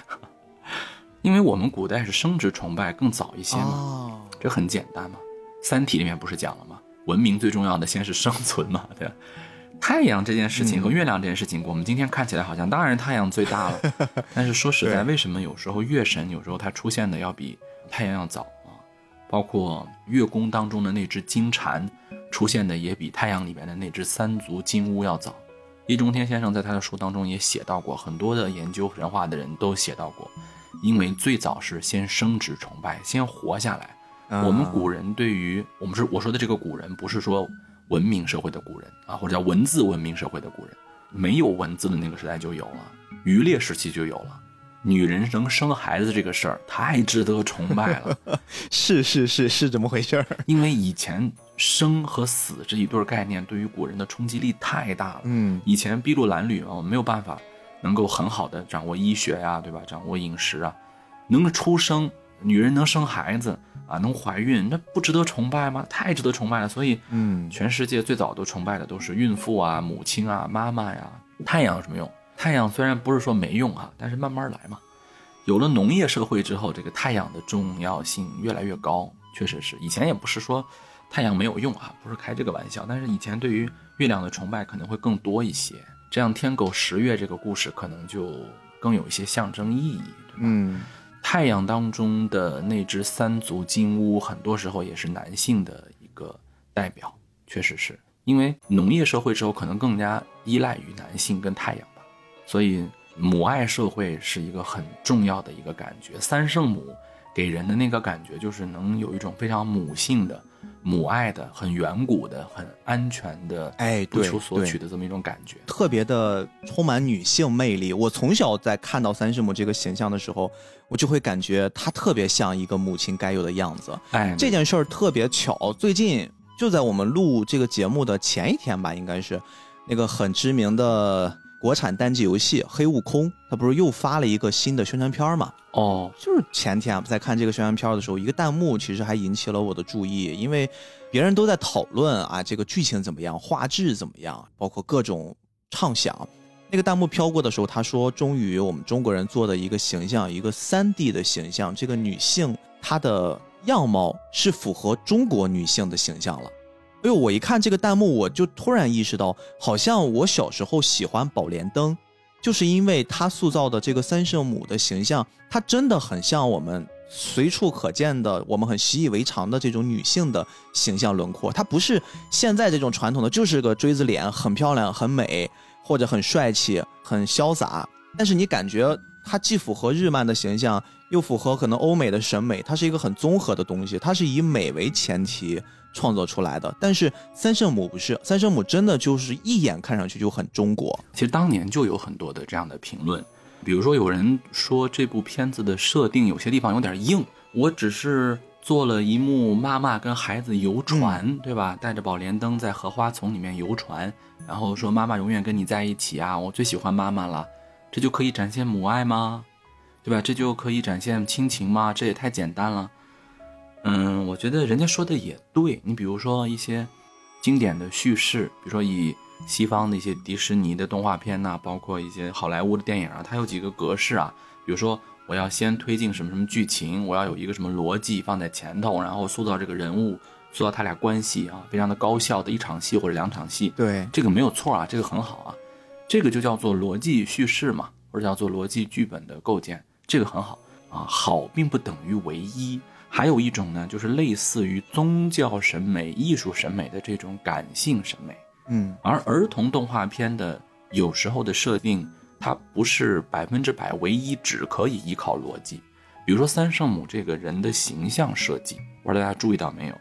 因为我们古代是生殖崇拜更早一些嘛，这很简单嘛。《三体》里面不是讲了吗？文明最重要的先是生存嘛，对吧？太阳这件事情和月亮这件事情，我们今天看起来好像当然太阳最大了，但是说实在，为什么有时候月神有时候它出现的要比太阳要早啊？包括月宫当中的那只金蝉出现的也比太阳里面的那只三足金乌要早。易中天先生在他的书当中也写到过，很多的研究神话的人都写到过，因为最早是先生殖崇拜，先活下来。我们古人对于我们是我说的这个古人，不是说。文明社会的古人啊，或者叫文字文明社会的古人，没有文字的那个时代就有了，渔猎时期就有了。女人能生孩子这个事儿太值得崇拜了，是是是是这么回事儿。因为以前生和死这一对概念对于古人的冲击力太大了。嗯，以前筚路蓝缕啊，没有办法能够很好的掌握医学呀，对吧？掌握饮食啊，能出生，女人能生孩子。啊，能怀孕那不值得崇拜吗？太值得崇拜了。所以，嗯，全世界最早都崇拜的都是孕妇啊、母亲啊、妈妈呀。太阳有什么用？太阳虽然不是说没用啊，但是慢慢来嘛。有了农业社会之后，这个太阳的重要性越来越高。确实是，以前也不是说太阳没有用啊，不是开这个玩笑。但是以前对于月亮的崇拜可能会更多一些。这样天狗食月这个故事可能就更有一些象征意义，对吧？嗯。太阳当中的那只三足金乌，很多时候也是男性的一个代表，确实是因为农业社会之后，可能更加依赖于男性跟太阳吧，所以母爱社会是一个很重要的一个感觉。三圣母给人的那个感觉，就是能有一种非常母性的、母爱的、很远古的、很安全的，哎对求索取的这么一种感觉。特别的充满女性魅力。我从小在看到三圣母这个形象的时候，我就会感觉她特别像一个母亲该有的样子。哎，这件事儿特别巧，最近就在我们录这个节目的前一天吧，应该是那个很知名的国产单机游戏《黑悟空》，它不是又发了一个新的宣传片嘛？哦，就是前天在看这个宣传片的时候，一个弹幕其实还引起了我的注意，因为别人都在讨论啊，这个剧情怎么样，画质怎么样，包括各种畅想。那个弹幕飘过的时候，他说：“终于我们中国人做的一个形象，一个三 D 的形象，这个女性她的样貌是符合中国女性的形象了。”哎呦，我一看这个弹幕，我就突然意识到，好像我小时候喜欢宝莲灯，就是因为她塑造的这个三圣母的形象，它真的很像我们随处可见的、我们很习以为常的这种女性的形象轮廓。她不是现在这种传统的，就是个锥子脸，很漂亮、很美，或者很帅气、很潇洒。但是你感觉它既符合日漫的形象，又符合可能欧美的审美，它是一个很综合的东西，它是以美为前提创作出来的。但是三圣母不是，三圣母真的就是一眼看上去就很中国。其实当年就有很多的这样的评论，比如说有人说这部片子的设定有些地方有点硬，我只是做了一幕妈妈跟孩子游船，对吧？带着宝莲灯在荷花丛里面游船，然后说妈妈永远跟你在一起啊，我最喜欢妈妈了，这就可以展现母爱吗？对吧？这就可以展现亲情吗？这也太简单了。嗯，我觉得人家说的也对。你比如说一些经典的叙事，比如说以西方的一些迪士尼的动画片呐、包括一些好莱坞的电影啊，它有几个格式啊。比如说，我要先推进什么什么剧情，我要有一个什么逻辑放在前头，然后塑造这个人物，塑造他俩关系啊，非常的高效的一场戏或者两场戏。对，这个没有错啊，这个很好啊，这个就叫做逻辑叙事嘛，或者叫做逻辑剧本的构建，这个很好啊。好并不等于唯一，还有一种呢，就是类似于宗教审美、艺术审美的这种感性审美。嗯，而儿童动画片的有时候的设定，它不是百分之百唯一只可以依靠逻辑。比如说三圣母这个人的形象设计，不知道大家注意到没有，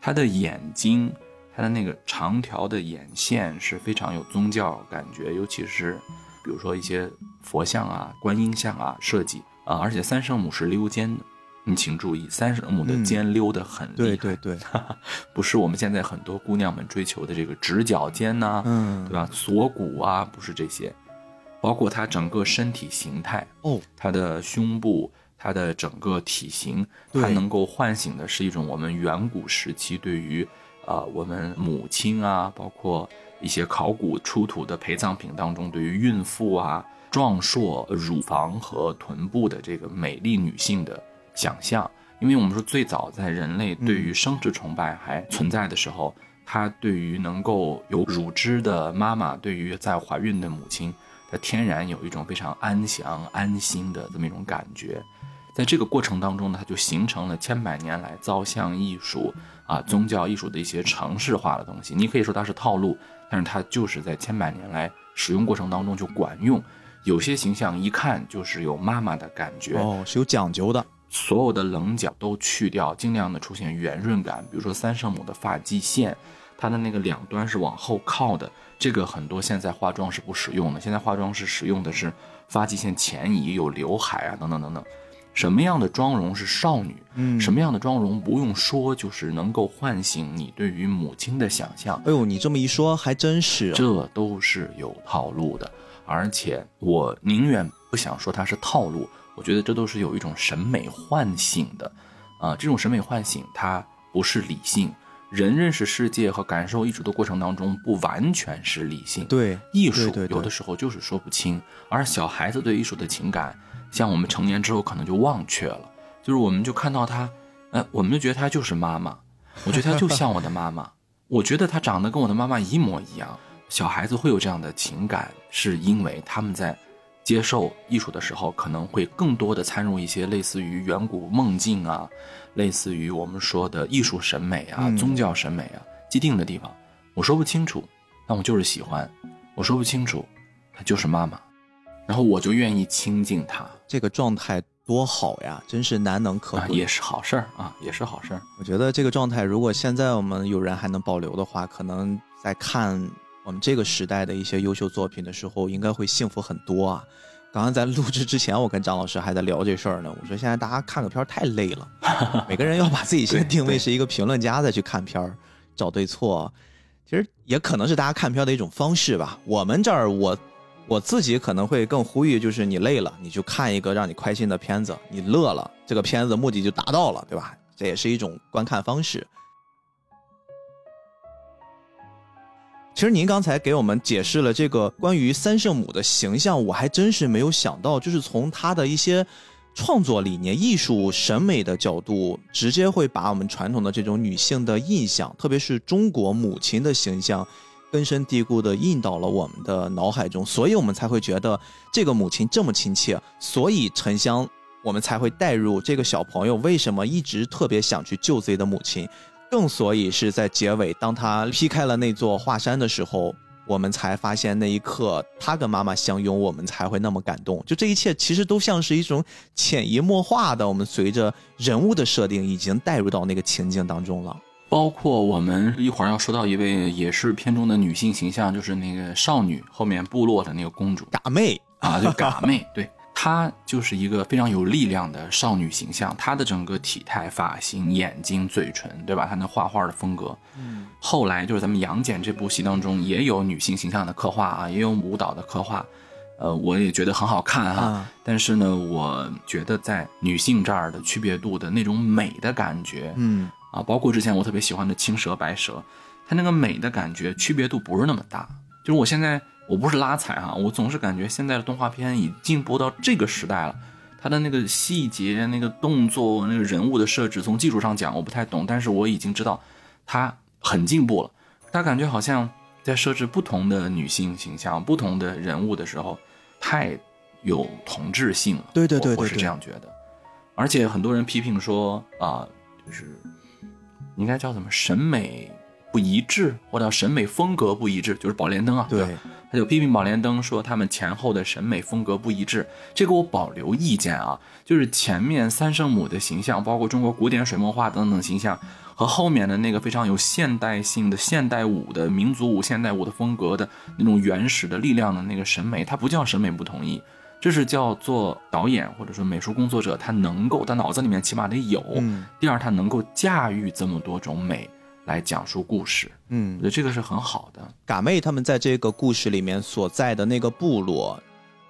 他的眼睛，他的那个长条的眼线是非常有宗教感觉，尤其是比如说一些佛像啊、观音像啊设计啊，而且三圣母是溜肩的，你请注意，三圣母的嗯。肩溜得很厉害，对对。对，不是我们现在很多姑娘们追求的这个直角肩呐、嗯。对吧？锁骨啊，不是这些，包括她整个身体形态，哦，她的胸部，她的整个体型，对。它能够唤醒的是一种我们远古时期对于啊、我们母亲啊，包括一些考古出土的陪葬品当中对于孕妇啊、壮硕乳房和臀部的这个美丽女性的想象。因为我们说最早在人类对于生殖崇拜还存在的时候，它对于能够有乳汁的妈妈，对于在怀孕的母亲，它天然有一种非常安详、安心的这么一种感觉。在这个过程当中呢，它就形成了千百年来造像艺术啊、宗教艺术的一些程式化的东西。你可以说它是套路，但是它就是在千百年来使用过程当中就管用。有些形象一看就是有妈妈的感觉，哦，是有讲究的。所有的棱角都去掉，尽量的出现圆润感。比如说三圣母的发际线，它的那个两端是往后靠的，这个很多现在化妆是不使用的。现在化妆是使用的是发际线前移，有刘海啊，等等等等。什么样的妆容是少女？嗯什么样的妆容不用说，就是能够唤醒你对于母亲的想象。哎呦，你这么一说，还真是。这都是有套路的，而且我宁愿不想说它是套路，我觉得这都是有一种审美唤醒的，啊、这种审美唤醒它不是理性，人认识世界和感受艺术的过程当中不完全是理性，对，艺术有的时候就是说不清，而小孩子对艺术的情感，像我们成年之后可能就忘却了，就是我们就看到他，呃，我们就觉得他就是妈妈，我觉得他就像我的妈妈，我觉得他长得跟我的妈妈一模一样。小孩子会有这样的情感，是因为他们在接受艺术的时候，可能会更多的参入一些类似于远古梦境啊，类似于我们说的艺术审美啊、嗯宗教审美啊既定的地方。我说不清楚，但我就是喜欢；我说不清楚，她就是妈妈。然后我就愿意亲近她，这个状态多好呀，真是难能可贵。啊，也是好事儿啊，也是好事儿。我觉得这个状态，如果现在我们有人还能保留的话，可能在看我们这个时代的一些优秀作品的时候，应该会幸福很多啊。刚刚在录制之前，我跟张老师还在聊这事儿呢。我说现在大家看个片儿太累了，每个人要把自己先定位是一个评论家再去看片儿，找对错。其实也可能是大家看片的一种方式吧。我们这儿我我自己可能会更呼吁，就是你累了，你就看一个让你开心的片子，你乐了，这个片子目的就达到了，对吧？这也是一种观看方式。其实您刚才给我们解释了这个关于三圣母的形象，我还真是没有想到，就是从他的一些创作理念、艺术审美的角度，直接会把我们传统的这种女性的印象，特别是中国母亲的形象，根深蒂固的印到了我们的脑海中，所以我们才会觉得这个母亲这么亲切，所以沉香我们才会带入这个小朋友为什么一直特别想去救自己的母亲。更所以是在结尾，当他劈开了那座华山的时候，我们才发现那一刻他跟妈妈相拥，我们才会那么感动。就这一切其实都像是一种潜移默化的，我们随着人物的设定已经带入到那个情境当中了。包括我们一会儿要说到一位也是片中的女性形象，就是那个少女后面部落的那个公主嘎妹啊，就嘎妹，对。她就是一个非常有力量的少女形象，她的整个体态、发型、眼睛、嘴唇，对吧？她那画画的风格，嗯，后来就是咱们《杨戬》这部戏当中也有女性形象的刻画啊，也有舞蹈的刻画，呃，我也觉得很好看哈。但是呢，我觉得在女性这儿的区别度的那种美的感觉，嗯，啊，包括之前我特别喜欢的青蛇、白蛇，它那个美的感觉区别度不是那么大，就是我现在。我不是拉踩哈，我总是感觉现在的动画片已进步到这个时代了，它的那个细节、那个动作、那个人物的设置，从技术上讲我不太懂，但是我已经知道它很进步了。它感觉好像在设置不同的女性形象、不同的人物的时候，太有同质性了。对对对，我是这样觉得。而且很多人批评说啊，就是应该叫什么审美不一致，或者审美风格不一致，就是宝莲灯啊，对。他就批评宝莲灯说他们前后的审美风格不一致，这个我保留意见啊。就是前面三圣母的形象，包括中国古典水墨画等等形象，和后面的那个非常有现代性的现代舞的民族舞、现代舞的风格的那种原始的力量的那个审美，它不叫审美不统一，这是叫做导演或者说美术工作者他能够他脑子里面起码得有。第二，他能够驾驭这么多种美。来讲述故事，嗯，我觉得这个是很好的。嘎妹他们在这个故事里面所在的那个部落，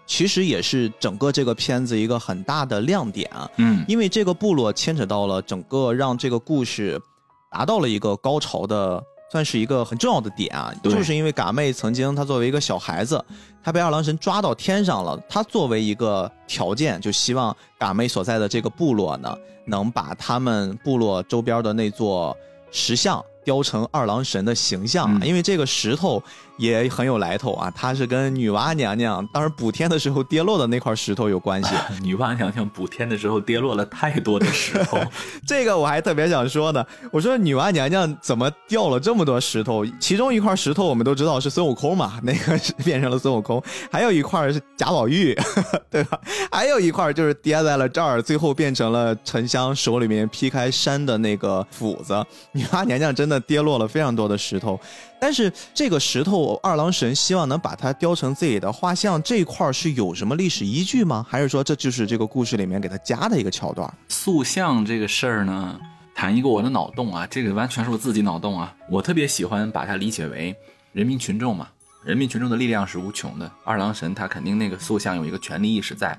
其实也是整个这个片子一个很大的亮点啊。嗯，因为这个部落牵扯到了整个让这个故事达到了一个高潮的，算是一个很重要的点啊。就是因为嘎妹曾经她作为一个小孩子，她被二郎神抓到天上了，她作为一个条件，就希望嘎妹所在的这个部落呢，能把他们部落周边的那座。石像雕成二郎神的形象，因为这个石头。也很有来头啊，它是跟女娲娘娘当时补天的时候跌落的那块石头有关系。女娲娘娘补天的时候跌落了太多的石头，这个我还特别想说呢。我说女娲娘娘怎么掉了这么多石头？其中一块石头我们都知道是孙悟空嘛，那个变成了孙悟空。还有一块是贾宝玉，对吧？还有一块就是跌在了这儿，最后变成了沉香手里面劈开山的那个斧子。女娲娘娘真的跌落了非常多的石头。但是这个石头，二郎神希望能把它雕成自己的画像，这一块是有什么历史依据吗？还是说这就是这个故事里面给他加的一个桥段？塑像这个事儿呢，谈一个我的脑洞啊，这个完全是我自己脑洞啊。我特别喜欢把它理解为人民群众嘛，人民群众的力量是无穷的。二郎神他肯定那个塑像有一个权力意识在，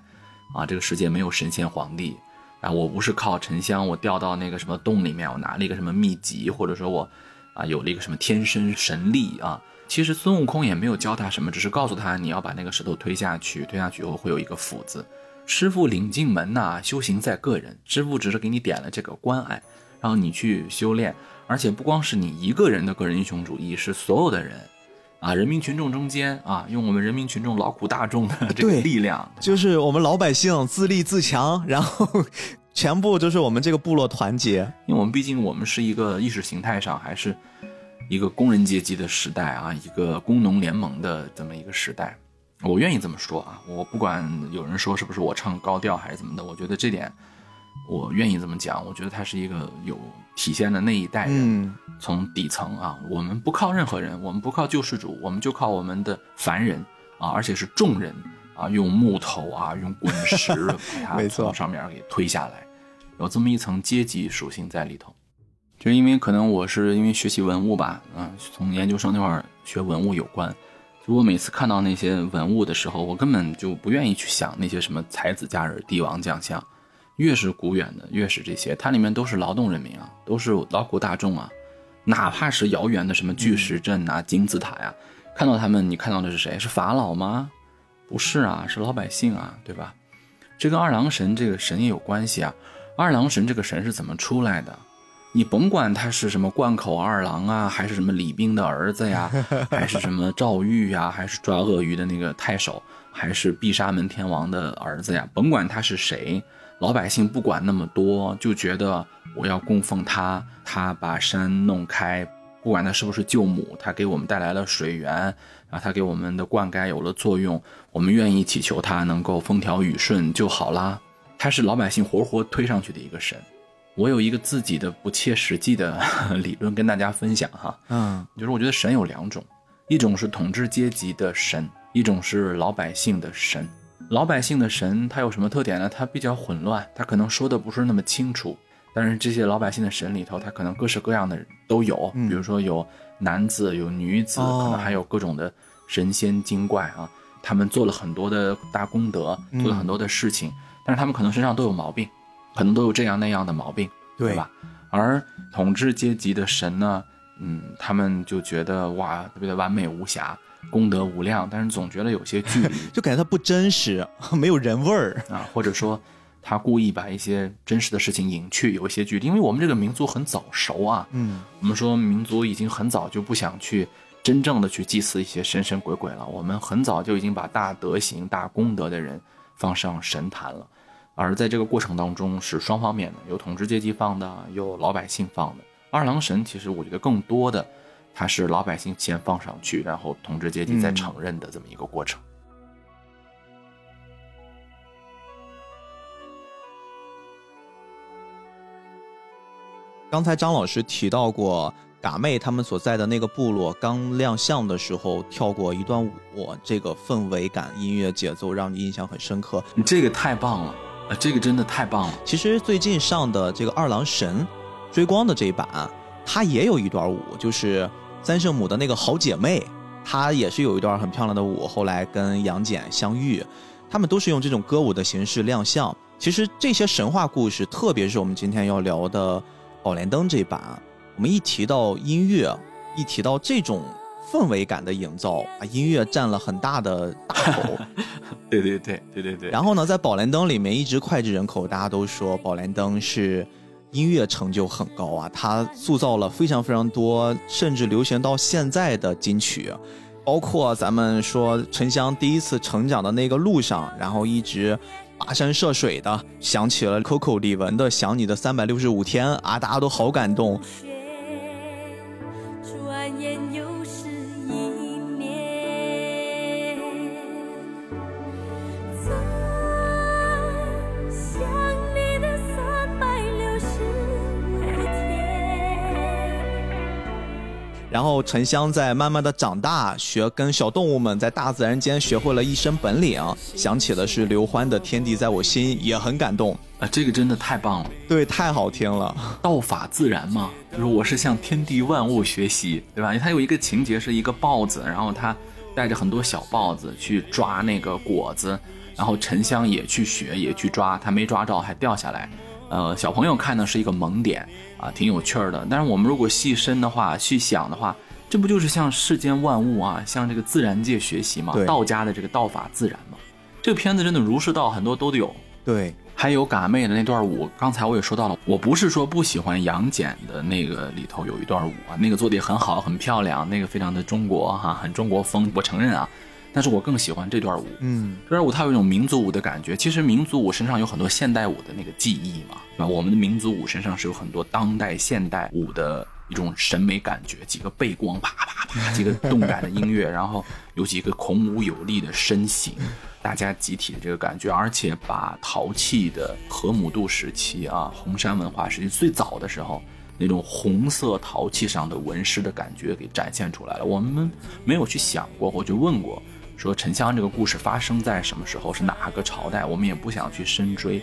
啊，这个世界没有神仙皇帝，啊，我不是靠沉香，我掉到那个什么洞里面，我拿了一个什么秘籍，或者说我。啊，有了一个什么天生神力啊？其实孙悟空也没有教他什么，只是告诉他你要把那个石头推下去，推下去以后会有一个斧子。师傅领进门呐，修行在个人。师傅只是给你点了这个关爱，然后你去修炼。而且不光是你一个人的个人英雄主义，是所有的人啊，人民群众中间啊，用我们人民群众劳苦大众的这个力量，就是我们老百姓自立自强，然后。全部就是我们这个部落团结，因为我们毕竟我们是一个意识形态上还是一个工人阶级的时代啊，一个工农联盟的这么一个时代，我愿意这么说啊，我不管有人说是不是我唱高调还是怎么的，我觉得这点我愿意这么讲。我觉得他是一个有体现的那一代人，嗯。从底层啊，我们不靠任何人，我们不靠救世主，我们就靠我们的凡人啊，而且是众人啊，用木头啊，用滚石 把它没错。从上面给推下来，有这么一层阶级属性在里头。就因为可能我是因为学习文物吧，嗯、从研究生那会儿学文物有关，就我每次看到那些文物的时候，我根本就不愿意去想那些什么才子佳人、帝王将相，越是古远的，越是这些，它里面都是劳动人民啊，都是劳苦大众啊，哪怕是遥远的什么巨石阵啊、金字塔呀、看到他们，你看到的是谁？是法老吗？不是啊，是老百姓啊，对吧？这跟二郎神这个神也有关系啊。二郎神这个神是怎么出来的？你甭管他是什么贯口二郎啊，还是什么李冰的儿子呀，还是什么赵玉呀，还是抓鳄鱼的那个太守，还是碧沙门天王的儿子呀，甭管他是谁，老百姓不管那么多，就觉得我要供奉他，他把山弄开，不管他是不是救母，他给我们带来了水源，然后他给我们的灌溉有了作用，我们愿意祈求他能够风调雨顺就好啦。他是老百姓活活推上去的一个神。我有一个自己的不切实际的 理论跟大家分享哈，嗯就是我觉得神有两种，一种是统治阶级的神，一种是老百姓的神。老百姓的神他有什么特点呢？他比较混乱，他可能说的不是那么清楚。但是这些老百姓的神里头，他可能各式各样的人都有，嗯比如说有男子，有女子，哦可能还有各种的神仙精怪啊。他们做了很多的大功德，嗯做了很多的事情，但是他们可能身上都有毛病，可能都有这样那样的毛病。对对吧？而统治阶级的神呢，嗯，他们就觉得哇，特别的完美无瑕，功德无量，但是总觉得有些距离 就感觉它不真实，没有人味儿。啊，或者说他故意把一些真实的事情隐去，有一些距离。因为我们这个民族很早熟啊，嗯我们说民族已经很早就不想去真正的去祭祀一些神神鬼鬼了，我们很早就已经把大德行、大功德的人放上神坛了。而在这个过程当中是双方面的，有统治阶级放的，有老百姓放的。二郎神其实我觉得更多的，它是老百姓先放上去，然后统治阶级再嗯承认的这么一个过程。刚才张老师提到过，嘎妹他们所在的那个部落刚亮相的时候跳过一段舞，这个氛围感、音乐节奏让你印象很深刻。你这个太棒了，啊，这个真的太棒了。其实最近上的这个《二郎神》追光的这一版，它也有一段舞，就是三圣母的那个好姐妹，她也是有一段很漂亮的舞，后来跟杨戬相遇，他们都是用这种歌舞的形式亮相。其实这些神话故事，特别是我们今天要聊的《宝莲灯》这版，我们一提到音乐，一提到这种氛围感的营造啊，音乐占了很大的大头。对对对对对对。然后呢，在《宝莲灯》里面一直脍炙人口，大家都说《宝莲灯》是音乐成就很高啊，它塑造了非常非常多，甚至流行到现在的金曲，包括咱们说沉香第一次成长的那个路上，然后一直跋山涉水的，想起了 Coco 李玟的《想你的三百六十五天》啊，大家都好感动。然后沉香在慢慢的长大，学跟小动物们在大自然间学会了一身本领，想起的是刘欢的《天地在我心》，也很感动。啊，这个真的太棒了。对，太好听了。道法自然嘛，就是我是向天地万物学习，对吧？它有一个情节是一个豹子，然后它带着很多小豹子去抓那个果子，然后沉香也去学，也去抓，它没抓着还掉下来。呃，小朋友看的是一个萌点啊，挺有趣儿的。但是我们如果细深的话，去想的话，这不就是向世间万物啊，向这个自然界学习嘛对？道家的这个道法自然嘛。这个片子真的儒释道很多都有，对，还有嘎妹的那段舞，刚才我也说到了，我不是说不喜欢杨戬的那个里头有一段舞啊，那个做的也很好，很漂亮，那个非常的中国哈，很中国风，我承认啊。但是我更喜欢这段舞，嗯，这段舞它有一种民族舞的感觉。其实民族舞身上有很多现代舞的那个记忆嘛，对吧？我们的民族舞身上是有很多当代现代舞的一种审美感觉，几个背光啪啪啪，几个动感的音乐，然后有几个孔武有力的身形，大家集体的这个感觉，而且把陶器的河姆渡时期啊，红山文化时期最早的时候那种红色陶器上的纹饰的感觉给展现出来了。我们没有去想过，我就问过，说沉香这个故事发生在什么时候，是哪个朝代，我们也不想去深追。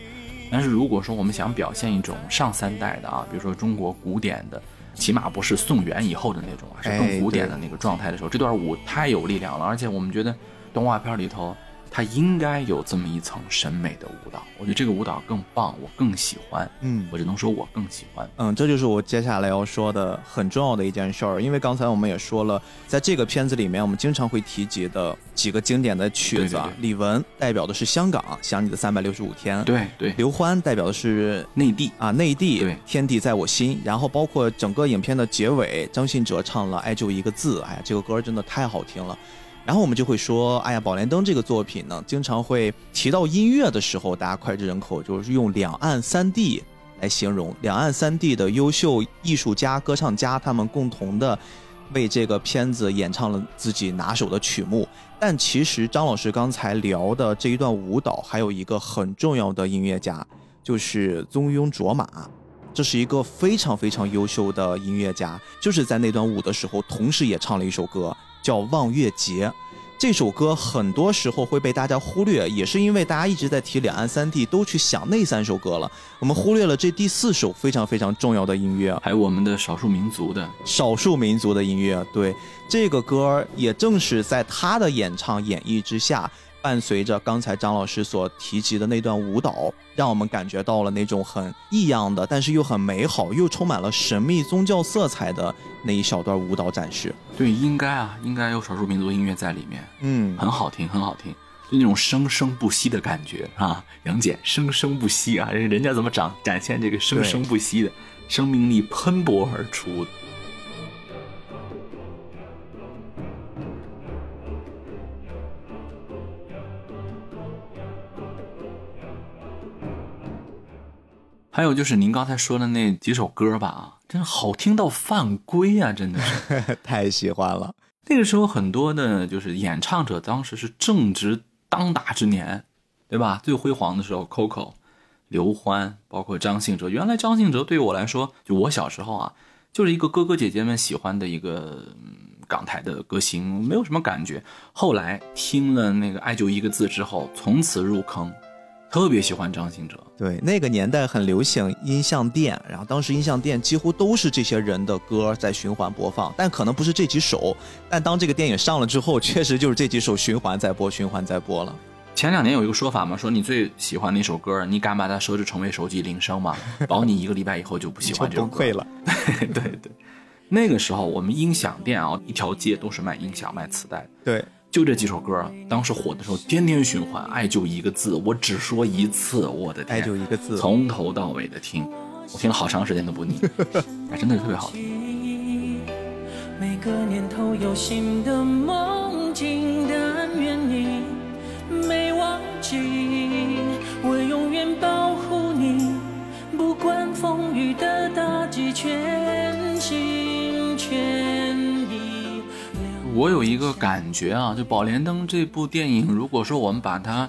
但是如果说我们想表现一种上三代的啊，比如说中国古典的，起码不是宋元以后的那种啊，是哎更古典的那个状态的时候，这段舞太有力量了，而且我们觉得动画片里头它应该有这么一层审美的舞蹈，我觉得这个舞蹈更棒，我更喜欢，嗯。我只能说我更喜欢。嗯，这就是我接下来要说的很重要的一件事儿，因为刚才我们也说了，在这个片子里面，我们经常会提及的几个经典的曲子啊，对对李玟代表的是香港《想你的三百六十五天》，，对对，刘欢代表的是内地。啊内地，对。天地在我心，然后包括整个影片的结尾，张信哲唱了《爱就一个字》，哎呀，这个歌真的太好听了。然后我们就会说，哎呀，《宝莲灯》这个作品呢，经常会提到音乐的时候，大家脍炙人口，就是用两岸三地来形容两岸三地的优秀艺术家、歌唱家，他们共同的为这个片子演唱了自己拿手的曲目。但其实张老师刚才聊的这一段舞蹈，还有一个很重要的音乐家，就是宗庸卓玛。这是一个非常非常优秀的音乐家，就是在那段舞的时候，同时也唱了一首歌，叫《望月节》。这首歌很多时候会被大家忽略，也是因为大家一直在提两岸三地，都去想那三首歌了，我们忽略了这第四首非常非常重要的音乐，还有我们的少数民族的，少数民族的音乐。对这个歌，也正是在他的演唱演绎之下，伴随着刚才张老师所提及的那段舞蹈，让我们感觉到了那种很异样的，但是又很美好，又充满了神秘宗教色彩的那一小段舞蹈展示。对，应该啊，应该有少数民族音乐在里面。嗯，很好听，很好听，就那种生生不息的感觉啊！杨戬生生不息啊，人人家怎么展展现这个生生不息的生命力喷薄而出？还有就是您刚才说的那几首歌吧，啊，真是好听到犯规啊！真的是。太喜欢了。那个时候很多的就是演唱者，当时是正值当打之年，对吧？最辉煌的时候，Coco、刘欢，包括张信哲。原来张信哲对于我来说，就我小时候啊，就是一个哥哥姐姐们喜欢的一个、嗯港台的歌星，没有什么感觉。后来听了那个《爱就一个字》之后，从此入坑，特别喜欢张信哲。对，那个年代很流行音像店，然后当时音像店几乎都是这些人的歌在循环播放，但可能不是这几首，但当这个电影上了之后，确实就是这几首循环在播，循环在播了。前两年有一个说法嘛，说你最喜欢那首歌，你敢把它设置成为手机铃声吗？保你一个礼拜以后就不喜欢这首歌 崩溃了。对对对，那个时候我们音响店啊，一条街都是卖音响、卖磁带的，对，就这几首歌，当时火的时候天天循环，爱就一个字，我只说一次，我的天，爱就一个字。从头到尾的听，我听了好长时间都不腻，哎，真的是特别好听。每个年头有新的梦境，但愿你没忘记，我永远保护你，不管风雨的打击，全我有一个感觉啊，就《宝莲灯》这部电影，如果说我们把它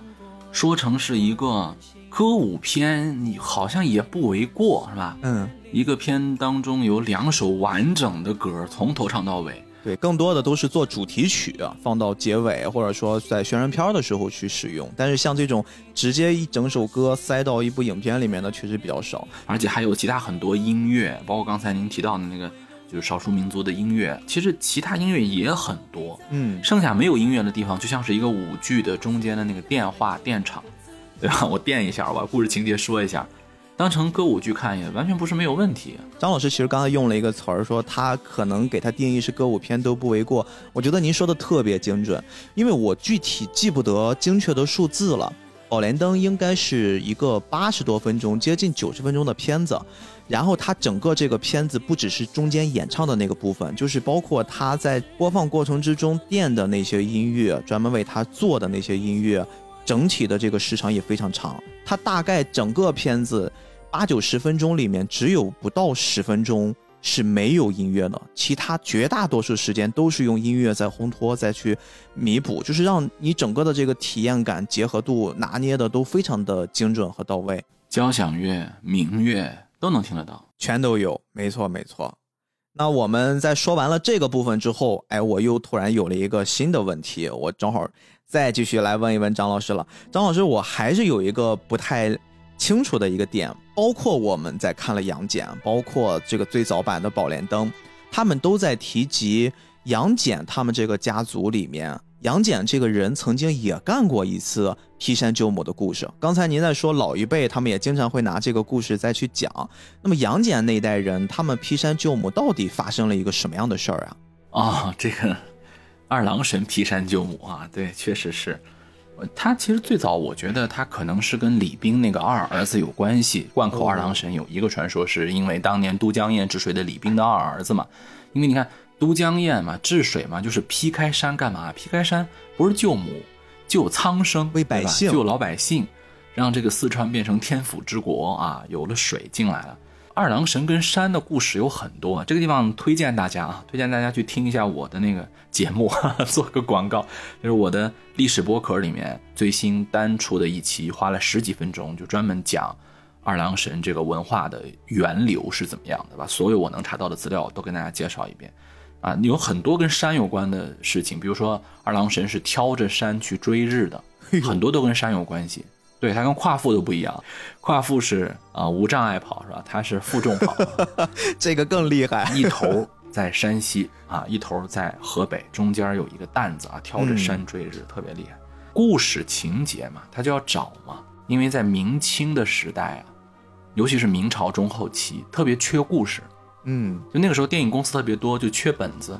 说成是一个歌舞片，你好像也不为过，是吧？嗯，一个片当中有两首完整的歌，从头唱到尾。对，更多的都是做主题曲啊，放到结尾，或者说在宣传片的时候去使用。但是像这种直接一整首歌塞到一部影片里面的，确实比较少。而且还有其他很多音乐，包括刚才您提到的那个，就是少数民族的音乐。其实其他音乐也很多，嗯，剩下没有音乐的地方，就像是一个舞剧的中间的那个电话电场，对吧？我电一下，我把故事情节说一下，当成歌舞剧看也完全不是没有问题。张老师其实刚才用了一个词儿，说他可能给他定义是歌舞片都不为过。我觉得您说的特别精准，因为我具体记不得精确的数字了。《宝莲灯》应该是一个八十多分钟，接近九十分钟的片子。然后它整个这个片子不只是中间演唱的那个部分，就是包括他在播放过程之中垫的那些音乐，专门为他做的那些音乐，整体的这个时长也非常长。它大概整个片子八九十分钟里面，只有不到十分钟是没有音乐的，其他绝大多数时间都是用音乐在烘托，再去弥补，就是让你整个的这个体验感、结合度拿捏的都非常的精准和到位，交响乐、民乐都能听得到。全都有。没错，没错。那我们在说完了这个部分之后，哎，我又突然有了一个新的问题，我正好再继续来问一问张老师了。张老师，我还是有一个不太清楚的一个点，包括我们在看了杨戬，包括这个最早版的宝莲灯，他们都在提及杨戬他们这个家族里面，杨戬这个人曾经也干过一次劈山救母的故事。刚才您在说老一辈，他们也经常会拿这个故事再去讲。那么杨戬那一代人，他们劈山救母到底发生了一个什么样的事儿啊？哦，这个二郎神劈山救母啊，对，确实是。呃他其实最早，我觉得他可能是跟李冰那个二儿子有关系。灌口二郎神有一个传说，是因为当年都江堰治水的李冰的二儿子嘛。因为你看都江堰嘛，治水嘛，就是劈开山干嘛？劈开山不是救母，救苍生，为百姓救老百姓，让这个四川变成天府之国啊，有了水进来了。二郎神跟山的故事有很多，这个地方推荐大家啊，推荐大家去听一下我的那个节目，哈 哈做个广告，就是我的历史播客里面最新单出的一期，花了十几分钟，就专门讲二郎神这个文化的源流是怎么样的，把所有我能查到的资料都跟大家介绍一遍。啊，有很多跟山有关的事情，比如说二郎神是挑着山去追日的，很多都跟山有关系。对，它跟夸父都不一样，夸父是啊、无障碍跑是吧？它是负重跑，这个更厉害。一头在山西啊，一头在河北，中间有一个担子啊，挑着山追日，特别厉害。故事情节嘛，他就要找嘛，因为在明清的时代啊，尤其是明朝中后期，特别缺故事。嗯，就那个时候电影公司特别多，就缺本子，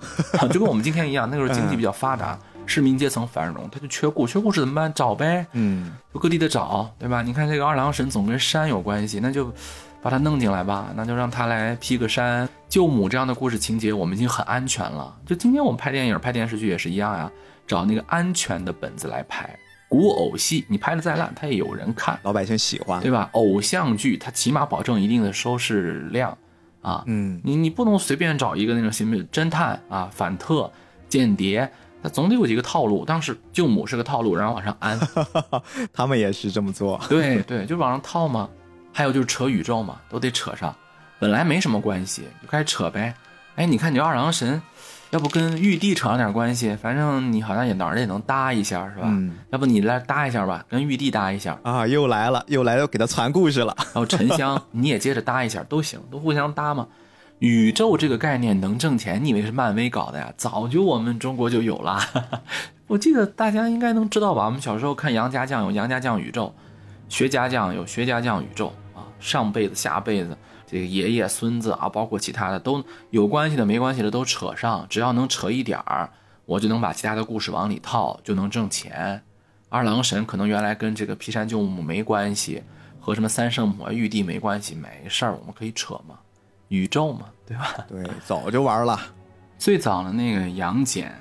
就跟我们今天一样，那个时候经济比较发达，市民阶层繁荣，他就缺故，缺故事怎么办？找呗，嗯，就各地的找，对吧？你看这个二郎神总跟山有关系，那就把他弄进来吧，那就让他来劈个山救母这样的故事情节，我们已经很安全了。就今天我们拍电影、拍电视剧也是一样呀，找那个安全的本子来拍。古偶戏你拍的再烂，它也有人看，老百姓喜欢。对吧？偶像剧它起码保证一定的收视量啊。嗯，你你不能随便找一个那种什么侦探啊、反特、间谍，它总得有几个套路。当时舅母是个套路，然后往上安，他们也是这么做。对对，就往上套嘛。还有就是扯宇宙嘛，都得扯上。本来没什么关系，就开始扯呗。哎，你看你二郎神，要不跟玉帝扯上点关系？反正你好像也哪儿也能搭一下，是吧？嗯要不你来搭一下吧，跟玉帝搭一下。啊，又来了，又来了，给他传故事了。然后沉香 你也接着搭一下都行，都互相搭嘛。宇宙这个概念能挣钱，你以为是漫威搞的呀？早就我们中国就有了。我记得大家应该能知道吧？我们小时候看杨家将有杨家将宇宙，学家将有学家将宇宙啊，上辈子下辈子这个爷爷孙子啊，包括其他的都有关系的没关系的都扯上，只要能扯一点儿，我就能把其他的故事往里套，就能挣钱。二郎神可能原来跟这个劈山救母没关系，和什么三圣母啊、玉帝没关系，没事儿，我们可以扯嘛，宇宙嘛，对吧？对，早就玩了。最早的那个杨戬，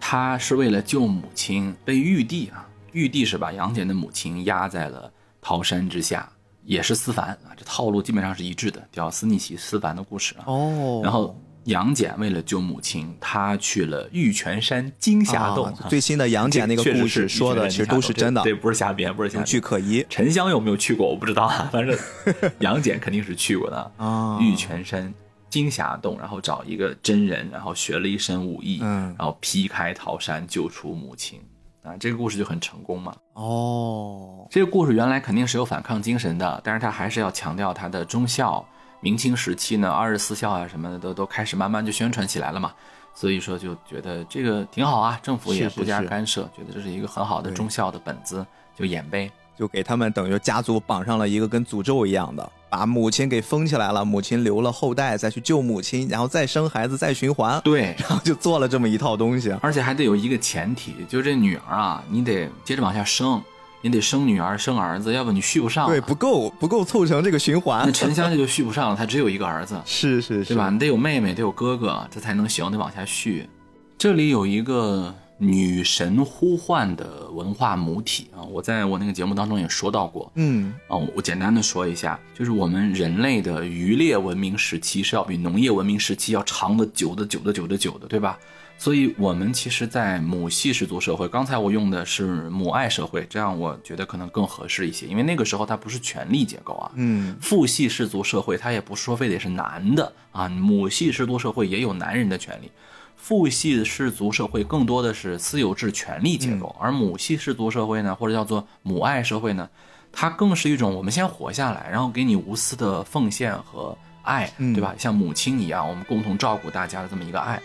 他是为了救母亲，被玉帝啊，玉帝是把杨戬的母亲压在了桃山之下，也是思凡啊，这套路基本上是一致的，屌丝逆袭思凡的故事啊。哦然后杨戬为了救母亲，他去了玉泉山金霞洞。啊最新的杨戬那个故事说的其实都是真的，对，不是瞎编，不是瞎有编。据可疑沉香有没有去过我不知道啊，反正 杨戬肯定是去过的。啊。玉泉山金霞洞，然后找一个真人，然后学了一身武艺，嗯然后劈开桃山救出母亲。啊，这个故事就很成功嘛。哦，这个故事原来肯定是有反抗精神的，但是他还是要强调他的忠孝。明清时期呢，二十四孝啊什么的都都开始慢慢就宣传起来了嘛，所以说就觉得这个挺好啊，政府也不加是干涉，觉得这是一个很好的忠孝的本子，就演呗。就给他们等于家族绑上了一个跟诅咒一样的，把母亲给封起来了，母亲留了后代，再去救母亲，然后再生孩子，再循环，对，然后就做了这么一套东西。而且还得有一个前提，就是这女儿啊，你得接着往下生，你得生女儿生儿子，要不你续不上。对，不够不够凑成这个循环那。沉香这就续不上了，他只有一个儿子，是是是，对吧？？你得有妹妹，得有哥哥，这才能行，得往下续。这里有一个女神呼唤的文化母体啊。我在我那个节目当中也说到过，嗯啊，我简单的说一下，就是我们人类的渔猎文明时期是要比农业文明时期要长的久的久的久的久的，对吧？所以，我们其实，在母系氏族社会，刚才我用的是母爱社会，这样我觉得可能更合适一些，因为那个时候它不是权力结构啊。嗯父系氏族社会，它也不是说非得是男的啊，母系氏族社会也有男人的权利。父系氏族社会更多的是私有制权力结构，而母系氏族社会呢，或者叫做母爱社会呢，它更是一种我们先活下来，然后给你无私的奉献和爱，嗯对吧？像母亲一样，我们共同照顾大家的这么一个爱。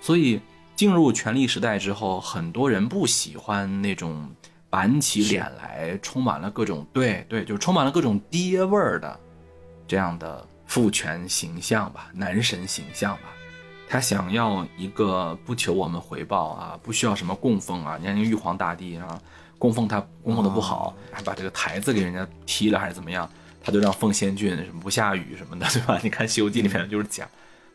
所以进入权力时代之后，很多人不喜欢那种板起脸来，充满了各种对对，就是充满了各种爹味儿的这样的父权形象吧，男神形象吧。他想要一个不求我们回报啊，不需要什么供奉啊。你看那玉皇大帝啊，供奉他供奉的不好，还把这个台子给人家踢了还是怎么样，他就让凤仙郡什么不下雨什么的，对吧？你看《西游记》里面就是讲，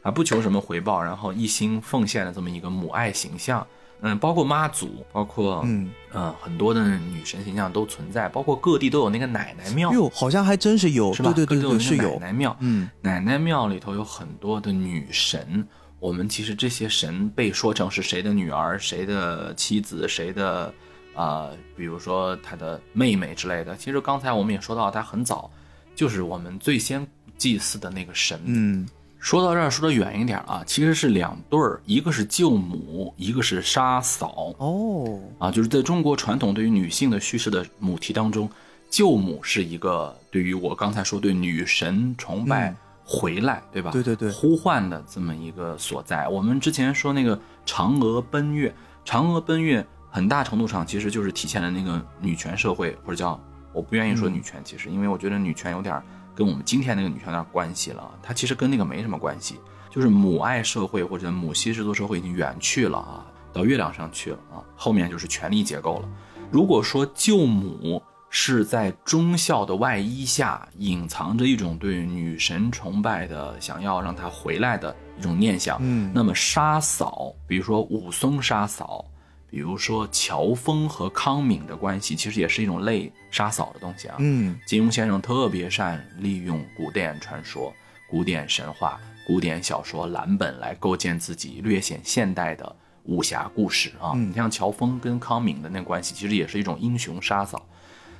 啊，不求什么回报，然后一心奉献的这么一个母爱形象。嗯，包括妈祖，包括嗯，呃很多的女神形象都存在，包括各地都有那个奶奶庙，哟，好像还真是有，是吧？对对对是有，奶奶庙。嗯奶奶庙里头有很多的女神，我们其实这些神被说成是谁的女儿、谁的妻子、谁的啊、呃比如说她的妹妹之类的。其实刚才我们也说到，她很早就是我们最先祭祀的那个神。嗯说到这儿，说的远一点啊，其实是两对儿，一个是舅母，一个是杀嫂。哦，啊，就是在中国传统对于女性的叙事的母题当中，舅母是一个对于我刚才说对女神崇拜嗯回来，对吧？对对对呼唤的这么一个所在。我们之前说那个嫦娥奔月，嫦娥奔月很大程度上其实就是体现了那个女权社会，或者叫我不愿意说女权，其实因为我觉得女权有点儿跟我们今天那个女权有点关系了，它其实跟那个没什么关系，就是母爱社会或者母系氏族社会已经远去了啊，到月亮上去了啊，后面就是权力结构了。如果说舅母是在忠孝的外衣下隐藏着一种对女神崇拜的，想要让她回来的一种念想，嗯那么杀嫂，比如说武松杀嫂，比如说乔峰和康敏的关系，其实也是一种类杀嫂的东西啊。嗯金庸先生特别善利用古典传说、古典神话、古典小说蓝本来构建自己略显现代的武侠故事啊。嗯你像乔峰跟康敏的那关系，其实也是一种英雄杀嫂。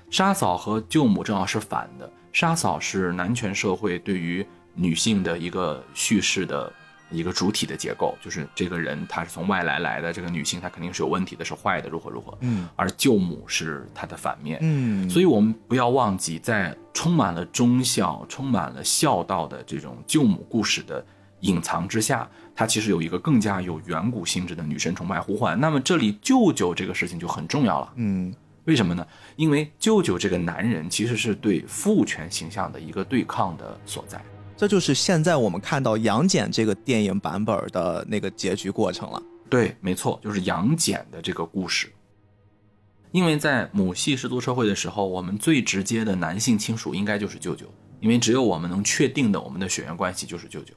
杀嫂和舅母正好是反的，杀嫂是男权社会对于女性的一个叙事的一个主体的结构，就是这个人他是从外来来的，这个女性她肯定是有问题的，是坏的，如何如何。嗯而舅母是她的反面，嗯，所以我们不要忘记，在充满了忠孝、充满了孝道的这种舅母故事的隐藏之下，它其实有一个更加有远古性质的女神崇拜呼唤。那么这里舅舅这个事情就很重要了，嗯为什么呢？因为舅舅这个男人其实是对父权形象的一个对抗的所在。这就是现在我们看到杨戬这个电影版本的那个结局过程了。对，没错，就是杨戬的这个故事。因为在母系氏族社会的时候，我们最直接的男性亲属应该就是舅舅，因为只有我们能确定的我们的血缘关系就是舅舅，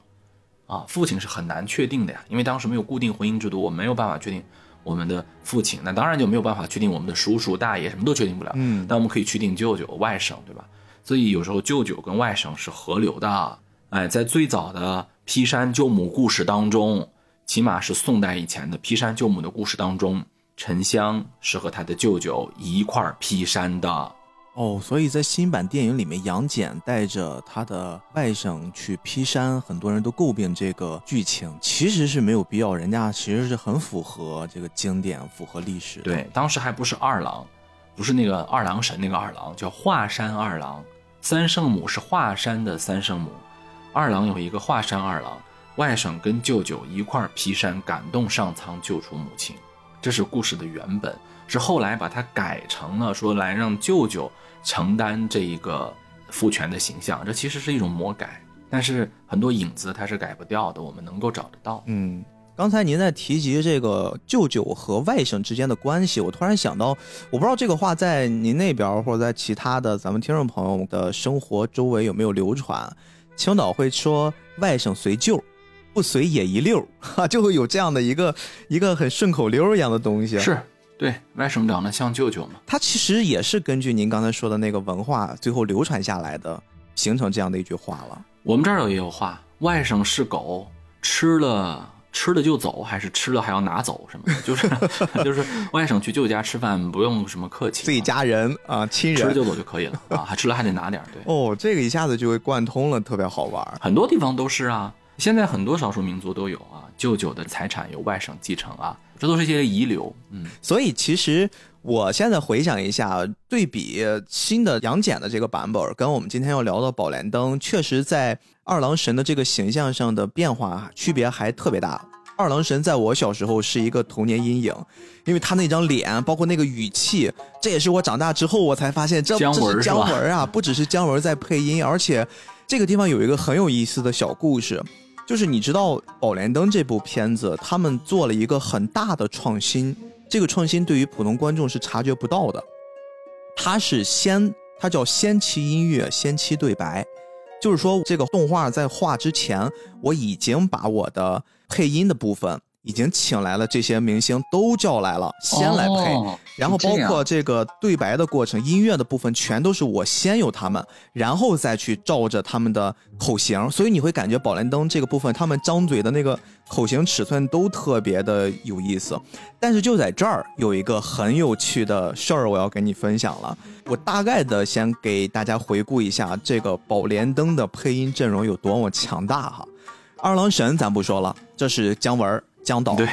啊，父亲是很难确定的呀，因为当时没有固定婚姻制度，我们没有办法确定我们的父亲，那当然就没有办法确定我们的叔叔、大爷，什么都确定不了。嗯但我们可以确定舅舅、外甥，对吧？所以有时候舅舅跟外甥是合流的。哎，在最早的劈山救母故事当中，起码是宋代以前的劈山救母的故事当中，沉香是和他的舅舅一块儿劈山的。哦，所以在新版电影里面，杨戬带着他的外甥去劈山，很多人都诟病这个剧情，其实是没有必要，人家其实是很符合这个经典，符合历史。对，当时还不是二郎，不是那个二郎神那个二郎，叫华山二郎。三圣母是华山的三圣母，二郎有一个华山二郎，外甥跟舅舅一块儿劈山，感动上苍，救出母亲。这是故事的原本，是后来把它改成了说来让舅舅承担这一个父权的形象，这其实是一种魔改，但是很多影子它是改不掉的，我们能够找得到。嗯，刚才您在提及这个舅舅和外甥之间的关系，我突然想到，我不知道这个话在您那边或者在其他的咱们听众朋友的生活周围有没有流传。青岛会说外甥随舅，不随也一溜儿，哈，就会有这样的一个一个很顺口溜一样的东西。，是对外甥长得像舅舅嘛？它其实也是根据您刚才说的那个文化最后流传下来的，形成这样的一句话了。我们这儿也有话，外甥是狗，吃了吃了就走，还是吃了还要拿走什么的，就是就是外省去舅舅家吃饭不用什么客气，自己家人啊，亲人。吃了就走就可以了啊，还吃了还得拿点儿，对，哦，这个一下子就会贯通了，特别好玩儿。很多地方都是啊。现在很多少数民族都有啊，舅舅的财产由外省继承啊，这都是一些遗留。嗯，所以其实我现在回想一下，对比新的杨戬的这个版本，跟我们今天要聊的宝莲灯，确实在二郎神的这个形象上的变化区别还特别大。二郎神在我小时候是一个童年阴影，因为他那张脸，包括那个语气，这也是我长大之后我才发现这，这是姜文是姜文啊，不只是姜文在配音，而且这个地方有一个很有意思的小故事，就是你知道《宝莲灯》这部片子，他们做了一个很大的创新，这个创新对于普通观众是察觉不到的。它是先，它叫先期音乐，先期对白，就是说这个动画在画之前，我已经把我的配音的部分已经请来了，这些明星都叫来了，先来配。哦然后包括这个对白的过程、音乐的部分，全都是我先有他们，然后再去照着他们的口型，所以你会感觉《宝莲灯》这个部分，他们张嘴的那个口型尺寸都特别的有意思。但是就在这儿有一个很有趣的事儿，我要跟你分享了。我大概的先给大家回顾一下这个《宝莲灯》的配音阵容有多么强大哈。二郎神咱不说了，这是姜文儿姜导。对，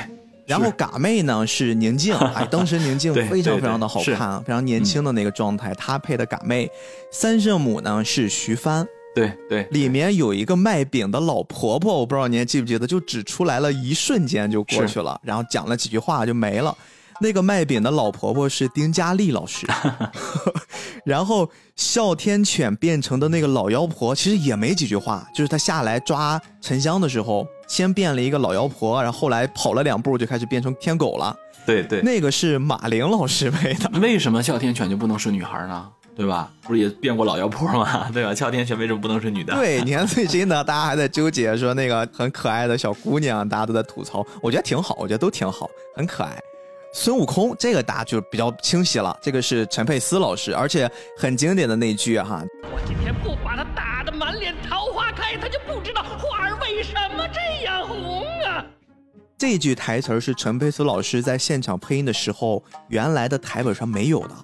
然后是嘎妹呢是宁静，哎，当时宁静非常非常的好看，非常年轻的那个状态，她配的嘎妹。三圣母呢是徐帆，对对，里面有一个卖饼的老婆婆，我不知道您还记不记得，就只出来了一瞬间就过去了，然后讲了几句话就没了。那个卖饼的老婆婆是丁佳丽老师，然后哮天犬变成的那个老妖婆其实也没几句话，就是她下来抓沉香的时候，先变了一个老妖婆，然后后来跑了两步就开始变成天狗了。对对。那个是马玲老师配的，为什么哮天犬就不能是女孩呢？对吧？不是也变过老妖婆吗？对吧？哮天犬为什么不能是女的？对，你看最近呢，大家还在纠结说那个很可爱的小姑娘，大家都在吐槽，我觉得挺好，我觉得都挺好，很可爱。孙悟空这个大家就比较清晰了，这个是陈佩斯老师，而且很经典的那句哈，我今天不把他打得满脸桃花开，他就不知道花儿为什么这样红啊！这句台词儿是陈佩斯老师在现场配音的时候，原来的台本上没有的，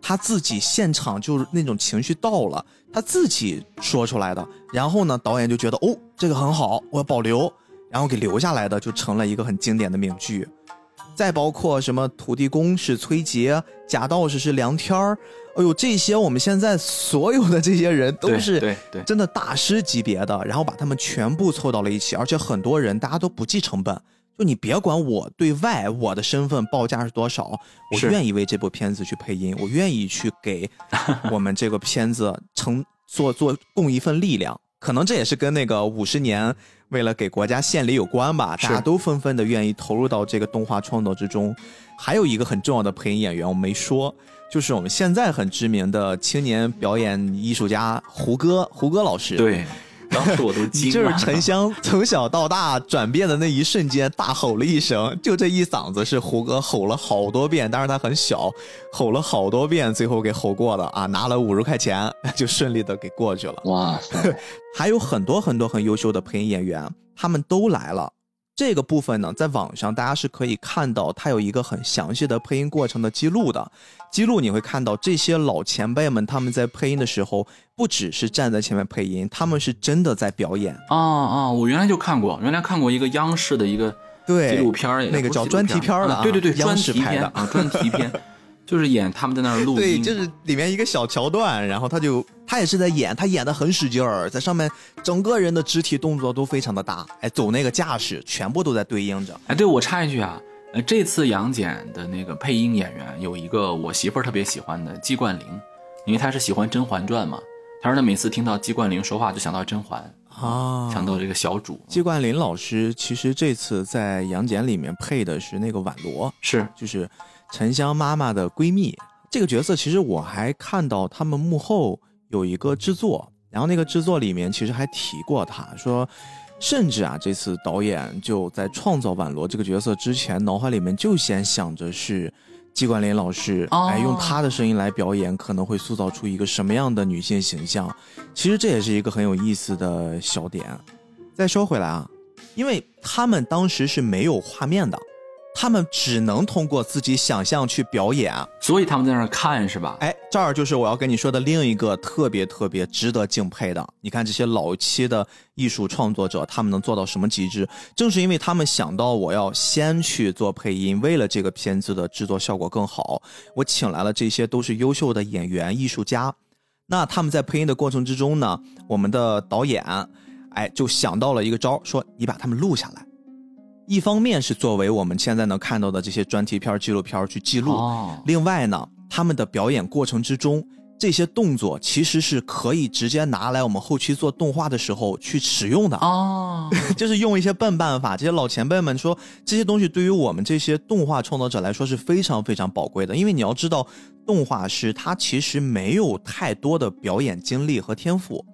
他自己现场就是那种情绪到了，他自己说出来的。然后呢，导演就觉得哦，这个很好，我要保留，然后给留下来的就成了一个很经典的名句。再包括什么土地公是崔杰，假道士是梁天儿，哎呦，这些我们现在所有的这些人都是真的大师级别的，然后把他们全部凑到了一起，而且很多人大家都不计成本，就你别管我对外我的身份报价是多少，我愿意为这部片子去配音，我愿意去给我们这个片子成做做供一份力量。可能这也是跟那个五十年为了给国家献礼有关吧，大家都纷纷的愿意投入到这个动画创作之中。还有一个很重要的配音演员我没说，就是我们现在很知名的青年表演艺术家胡歌，胡歌老师。对，当时我都惊了就是。沉香 从小到大转变的那一瞬间，大吼了一声，就这一嗓子是胡歌吼了好多遍，当时他很小，吼了好多遍，最后给吼过的啊，拿了五十块钱就顺利的给过去了。哇塞，还有很多很多很优秀的配音演员，他们都来了。这个部分呢，在网上大家是可以看到，它有一个很详细的配音过程的记录的。记录你会看到这些老前辈们他们在配音的时候，不只是站在前面配音，他们是真的在表演。啊啊！我原来就看过，原来看过一个央视的一个对纪录片儿，那个叫专题片儿的啊啊对对对，央视拍的啊，专题片，就是演他们在那儿录对，就是里面一个小桥段，然后他就他也是在演，他演的很使劲儿，在上面整个人的肢体动作都非常的大，哎，走那个架势全部都在对应着。哎，对我插一句啊，呃，这次杨戬的那个配音演员有一个我媳妇儿特别喜欢的季冠霖，因为她是喜欢《甄嬛传》嘛，她说她每次听到季冠霖说话就想到甄嬛，啊想到这个小主，季冠霖老师其实这次在《杨戬》里面配的是那个宛罗，是。就是沉香妈妈的闺蜜。这个角色其实我还看到他们幕后有一个制作，然后那个制作里面其实还提过她说，甚至啊，这次导演就在创造婉罗这个角色之前，脑海里面就先想着是季冠霖老师，哦哎，用他的声音来表演，可能会塑造出一个什么样的女性形象。其实这也是一个很有意思的小点。再说回来啊，因为他们当时是没有画面的，他们只能通过自己想象去表演。所以他们在那儿看是吧？哎，这儿就是我要跟你说的另一个特别特别值得敬佩的。你看这些老期的艺术创作者，他们能做到什么极致？正是因为他们想到我要先去做配音，为了这个片子的制作效果更好，我请来了这些都是优秀的演员、艺术家。那他们在配音的过程之中呢，我们的导演，哎，就想到了一个招儿，说你把他们录下来。一方面是作为我们现在能看到的这些专题片儿、纪录片儿去记录，哦，另外呢，他们的表演过程之中，这些动作其实是可以直接拿来我们后期做动画的时候去使用的，哦，就是用一些笨办法。这些老前辈们说，这些东西对于我们这些动画创作者来说是非常非常宝贵的，因为你要知道，动画师他其实没有太多的表演经历和天赋，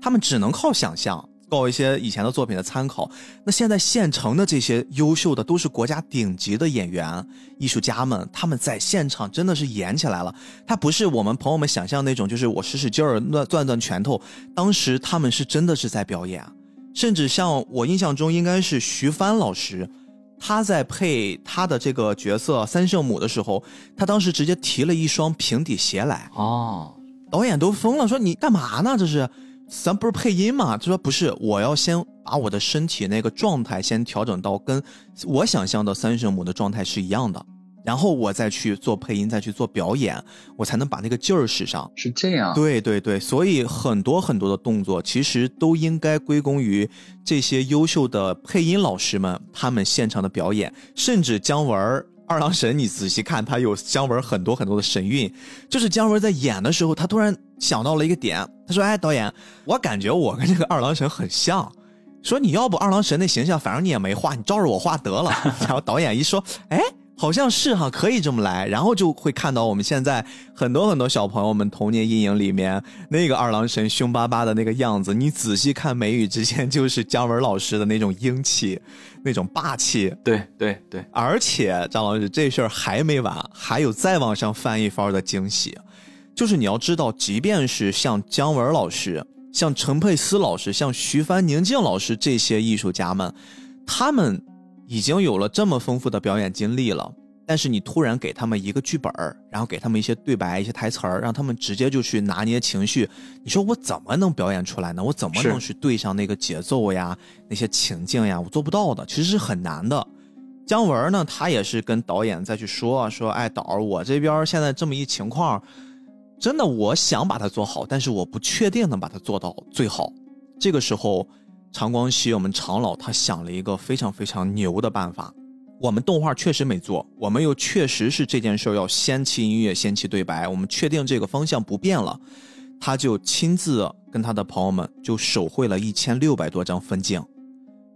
他们只能靠想象。靠一些以前的作品的参考，那现在现成的这些优秀的都是国家顶级的演员、艺术家们，他们在现场真的是演起来了。他不是我们朋友们想象那种，就是我使使劲儿、乱攥攥拳头。当时他们是真的是在表演，甚至像我印象中应该是徐帆老师，他在配他的这个角色三圣母的时候，他当时直接提了一双平底鞋来，哦，导演都疯了，说你干嘛呢？这是，咱不是配音嘛？他说不是，我要先把我的身体那个状态先调整到跟我想象的三圣母的状态是一样的，然后我再去做配音，再去做表演，我才能把那个劲儿使上。是这样。对对对，所以很多很多的动作其实都应该归功于这些优秀的配音老师们，他们现场的表演，甚至姜文儿二郎神，你仔细看，他有姜文很多很多的神韵，就是姜文在演的时候，他突然想到了一个点，他说：“哎，导演，我感觉我跟这个二郎神很像。”说你要不二郎神那形象，反正你也没画，你照着我画得了。然后导演一说，哎，好像是哈，可以这么来。然后就会看到我们现在很多很多小朋友们童年阴影里面那个二郎神凶巴巴的那个样子，你仔细看眉宇之间，就是姜文老师的那种英气，那种霸气。对对对，而且张老师这事儿还没完，还有再往上翻一番的惊喜，就是你要知道，即便是像姜文老师、像陈佩斯老师、像徐帆、宁静老师这些艺术家们，他们已经有了这么丰富的表演经历了。但是你突然给他们一个剧本儿，然后给他们一些对白、一些台词儿，让他们直接就去拿捏情绪，你说我怎么能表演出来呢？我怎么能去对上那个节奏呀、那些情境呀？我做不到的，其实是很难的。姜文呢，他也是跟导演再去说啊说，哎，导儿，我这边现在这么一情况，真的我想把它做好，但是我不确定能把它做到最好。这个时候，常光熙我们常老他想了一个非常非常牛的办法。我们动画确实没做，我们又确实是这件事要先期音乐，先期对白，我们确定这个方向不变了，他就亲自跟他的朋友们就手绘了一千六百多张分镜。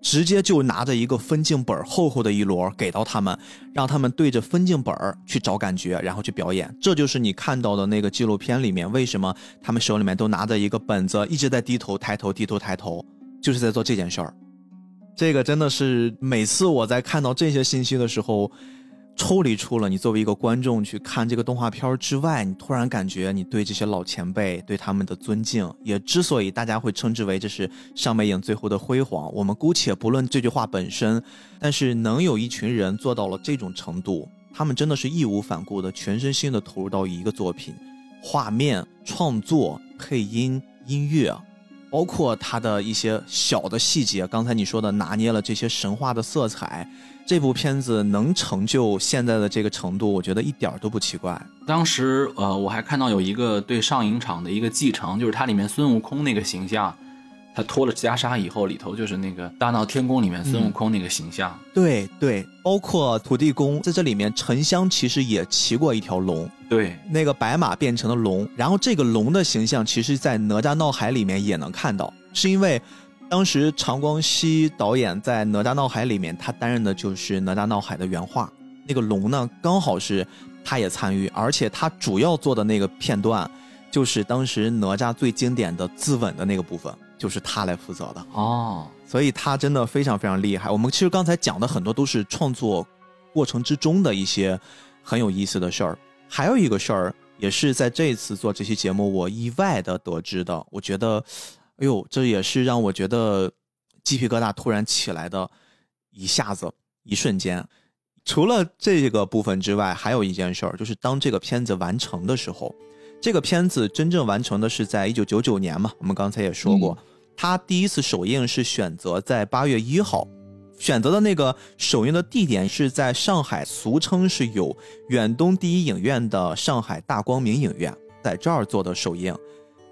直接就拿着一个分镜本厚厚的一摞给到他们，让他们对着分镜本去找感觉，然后去表演。这就是你看到的那个纪录片里面，为什么他们手里面都拿着一个本子，一直在低头抬头低头抬头，就是在做这件事儿。这个真的是每次我在看到这些信息的时候，抽离出了你作为一个观众去看这个动画片之外，你突然感觉你对这些老前辈对他们的尊敬，也之所以大家会称之为这是上美影最后的辉煌，我们姑且不论这句话本身，但是能有一群人做到了这种程度，他们真的是义无反顾的全身心的投入到一个作品，画面创作、配音、音乐。包括它的一些小的细节，刚才你说的拿捏了这些神话的色彩，这部片子能成就现在的这个程度，我觉得一点都不奇怪。当时呃，我还看到有一个对上影厂的一个继承，就是它里面孙悟空那个形象，他脱了袈裟以后，里头就是那个大闹天宫里面孙悟空那个形象。对对，包括土地公在这里面，沉香其实也骑过一条龙，对，那个白马变成了龙，然后这个龙的形象，其实在哪吒闹海里面也能看到，是因为当时常光熙导演在哪吒闹海里面，他担任的就是哪吒闹海的原画，那个龙呢刚好是他也参与，而且他主要做的那个片段，就是当时哪吒最经典的自刎的那个部分，就是他来负责的。哦，所以他真的非常非常厉害。我们其实刚才讲的很多都是创作过程之中的一些很有意思的事儿。还有一个事儿，也是在这次做这期节目我意外的得知的。我觉得，哎呦，这也是让我觉得鸡皮疙瘩突然起来的一下子一瞬间。除了这个部分之外，还有一件事儿，就是当这个片子完成的时候，这个片子真正完成的是在一九九九年嘛。我们刚才也说过，它第一次首映是选择在八月一号，选择的那个首映的地点是在上海，俗称是有远东第一影院的上海大光明影院，在这儿做的首映。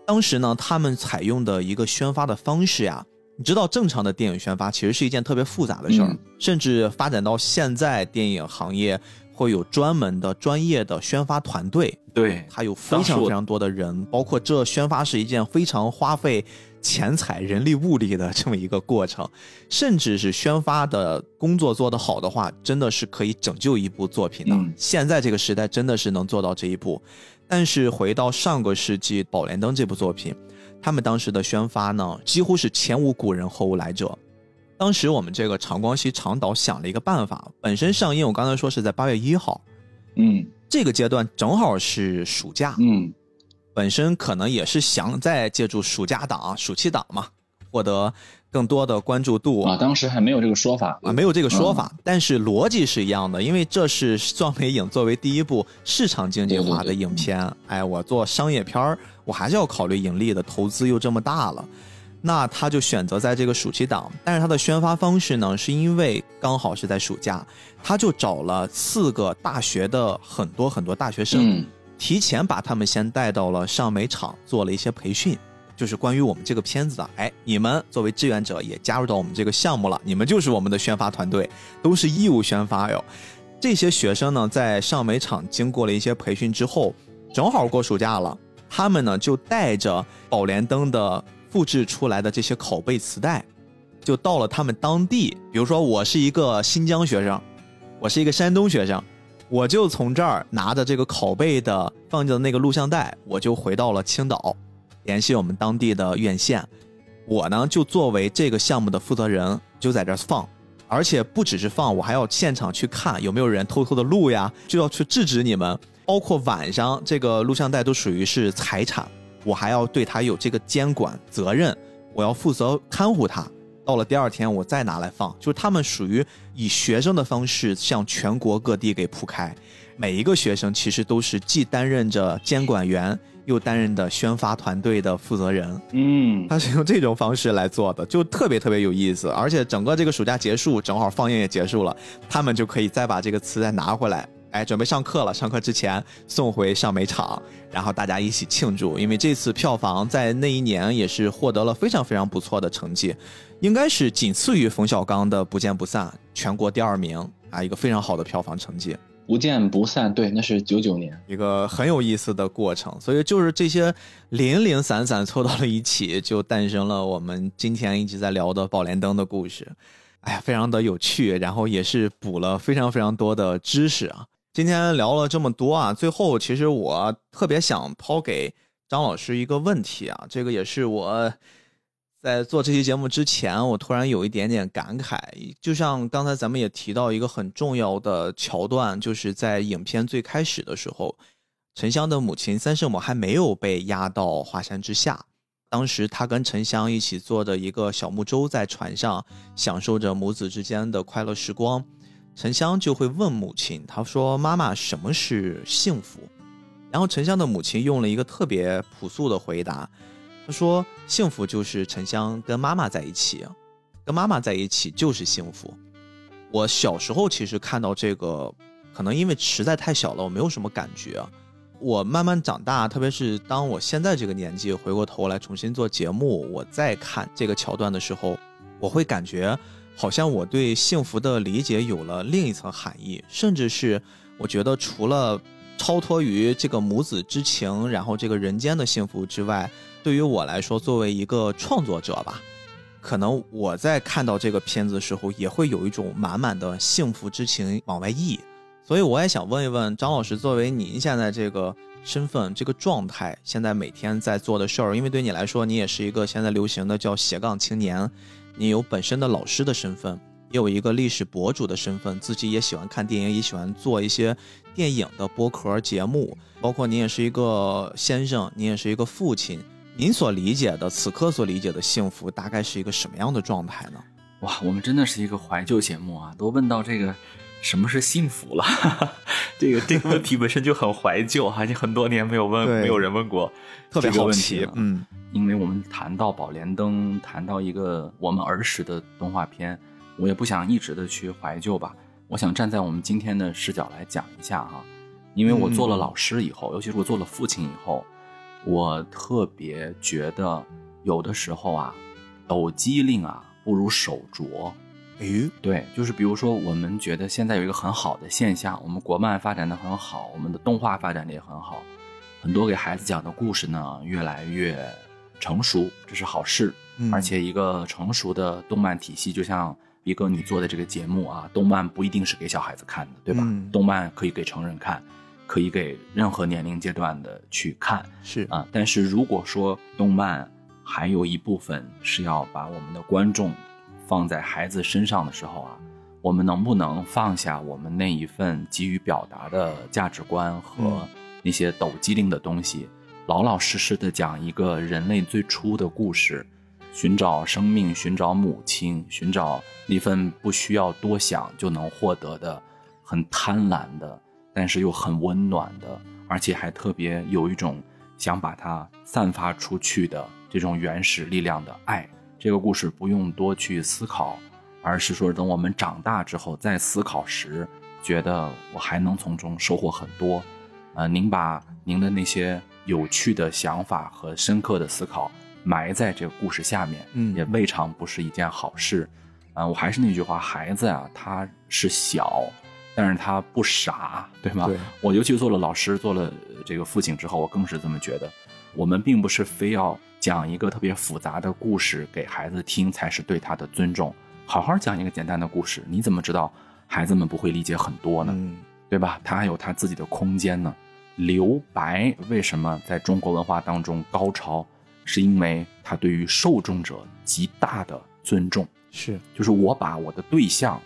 当时呢，他们采用的一个宣发的方式呀，你知道，正常的电影宣发其实是一件特别复杂的事儿，嗯甚至发展到现在，电影行业会有专门的专业的宣发团队，对，它有非常非常多的人，包括这宣发是一件非常花费钱财、人力物力的这么一个过程，甚至是宣发的工作做得好的话，真的是可以拯救一部作品的。嗯现在这个时代真的是能做到这一步，但是回到上个世纪，《宝莲灯》这部作品，他们当时的宣发呢，几乎是前无古人后无来者。当时我们这个长光熙常导想了一个办法，本身上映我刚才说是在八月一号，嗯这个阶段正好是暑假，嗯本身可能也是想再借助暑假档、暑期档嘛，获得更多的关注度。啊，当时还没有这个说法。啊，没有这个说法，但是逻辑是一样的，因为这是壮美影作为第一部市场经济化的对对对影片，哎，我做商业片儿，我还是要考虑盈利的，投资又这么大了，那他就选择在这个暑期档，但是他的宣发方式呢，是因为刚好是在暑假，他就找了四个大学的很多很多大学生，嗯提前把他们先带到了上美厂做了一些培训，就是关于我们这个片子的。哎，你们作为志愿者也加入到我们这个项目了，你们就是我们的宣发团队，都是义务宣发哟。这些学生呢，在上美厂经过了一些培训之后，正好过暑假了，他们呢就带着宝莲灯的复制出来的这些拷贝磁带，就到了他们当地。比如说，我是一个新疆学生，我是一个山东学生，我就从这儿拿着这个拷贝的放进那个录像带，我就回到了青岛，联系我们当地的院线。我呢就作为这个项目的负责人，就在这儿放，而且不只是放，我还要现场去看有没有人偷偷的录呀，就要去制止你们。包括晚上这个录像带都属于是财产，我还要对它有这个监管责任，我要负责看护它。到了第二天，我再拿来放，就是他们属于以学生的方式向全国各地给铺开。每一个学生其实都是既担任着监管员，又担任的宣发团队的负责人。嗯他是用这种方式来做的，就特别特别有意思。而且整个这个暑假结束，正好放映也结束了，他们就可以再把这个磁带拿回来，哎，准备上课了。上课之前送回上美厂，然后大家一起庆祝。因为这次票房在那一年也是获得了非常非常不错的成绩，应该是仅次于冯小刚的《不见不散》，全国第二名啊，一个非常好的票房成绩。不见不散，对，那是九九年。一个很有意思的过程，所以就是这些零零散散凑到了一起，就诞生了我们今天一直在聊的宝莲灯的故事。哎呀，非常的有趣，然后也是补了非常非常多的知识啊。今天聊了这么多啊，最后其实我特别想抛给张老师一个问题啊，这个也是我在做这期节目之前，我突然有一点点感慨，就像刚才咱们也提到一个很重要的桥段，就是在影片最开始的时候，沉香的母亲三圣母还没有被压到华山之下，当时他跟沉香一起坐着一个小木舟在船上，享受着母子之间的快乐时光。沉香就会问母亲，他说：“妈妈，什么是幸福？”然后沉香的母亲用了一个特别朴素的回答，说：“幸福就是沉香跟妈妈在一起，跟妈妈在一起就是幸福。”我小时候其实看到这个，可能因为实在太小了，我没有什么感觉。我慢慢长大，特别是当我现在这个年纪，回过头来重新做节目，我再看这个桥段的时候，我会感觉好像我对幸福的理解有了另一层含义，甚至是我觉得除了超脱于这个母子之情，然后这个人间的幸福之外，对于我来说，作为一个创作者吧，可能我在看到这个片子的时候，也会有一种满满的幸福之情往外溢。所以我也想问一问张老师，作为您现在这个身份、这个状态，现在每天在做的事儿，因为对你来说，你也是一个现在流行的叫斜杠青年，你有本身的老师的身份，也有一个历史博主的身份，自己也喜欢看电影，也喜欢做一些电影的播客节目，包括您也是一个先生，您也是一个父亲。您所理解的此刻所理解的幸福，大概是一个什么样的状态呢？哇，我们真的是一个怀旧节目啊！都问到这个什么是幸福了，这个这个问题本身就很怀旧哈，已经很多年没有问，没有人问过特别好奇嗯。因为我们谈到《宝莲灯》，谈到一个我们儿时的动画片，我也不想一直的去怀旧吧，我想站在我们今天的视角来讲一下哈，因为我做了老师以后，尤其是我做了父亲以后，我特别觉得有的时候啊，抖机灵啊不如手拙。诶，对，就是比如说，我们觉得现在有一个很好的现象，我们国漫发展的很好，我们的动画发展的也很好，很多给孩子讲的故事呢越来越成熟，这是好事。嗯而且一个成熟的动漫体系，就像一哥你做的这个节目啊，动漫不一定是给小孩子看的，对吧？嗯动漫可以给成人看，可以给任何年龄阶段的去看。是啊，但是如果说动漫还有一部分是要把我们的观众放在孩子身上的时候啊，我们能不能放下我们那一份急于表达的价值观和嗯那些抖机灵的东西，老老实实的讲一个人类最初的故事，寻找生命，寻找母亲，寻找那份不需要多想就能获得的，很贪婪的，但是又很温暖的，而且还特别有一种想把它散发出去的这种原始力量的爱。这个故事不用多去思考，而是说等我们长大之后再思考时，觉得我还能从中收获很多。呃，您把您的那些有趣的想法和深刻的思考埋在这个故事下面，嗯也未尝不是一件好事。啊、我还是那句话，孩子啊，他是小，但是他不傻，对吗？对我尤其做了老师，做了呃这个父亲之后，我更是这么觉得。我们并不是非要讲一个特别复杂的故事给孩子听才是对他的尊重。好好讲一个简单的故事，你怎么知道孩子们不会理解很多呢？嗯对吧？他还有他自己的空间呢。留白为什么在中国文化当中高潮？是因为他对于受众者极大的尊重。是就是我把我的对象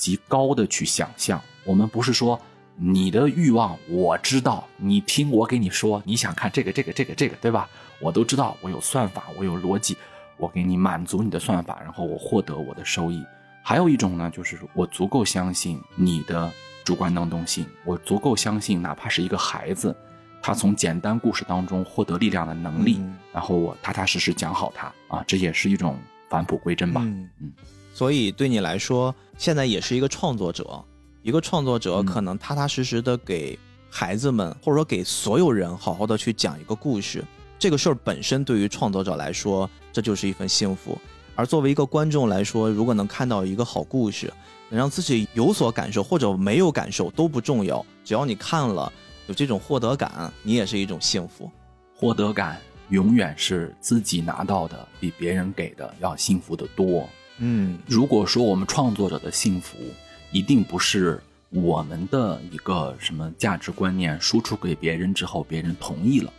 极高的去想象。我们不是说你的欲望我知道，你听我给你说，你想看这个这个这个这个，对吧？我都知道，我有算法，我有逻辑，我给你满足你的算法，然后我获得我的收益。还有一种呢，就是我足够相信你的主观能动性，我足够相信，哪怕是一个孩子，他从简单故事当中获得力量的能力，嗯然后我踏踏实实讲好它啊，这也是一种返璞归真吧。嗯嗯所以对你来说，现在也是一个创作者，一个创作者嗯可能踏踏实实的给孩子们，或者说给所有人好好的去讲一个故事。这个事儿本身对于创作者来说，这就是一份幸福。而作为一个观众来说，如果能看到一个好故事，能让自己有所感受或者没有感受都不重要，只要你看了有这种获得感，你也是一种幸福。获得感永远是自己拿到的比别人给的要幸福的多。嗯如果说我们创作者的幸福，一定不是我们的一个什么价值观念输出给别人之后，别人同意了，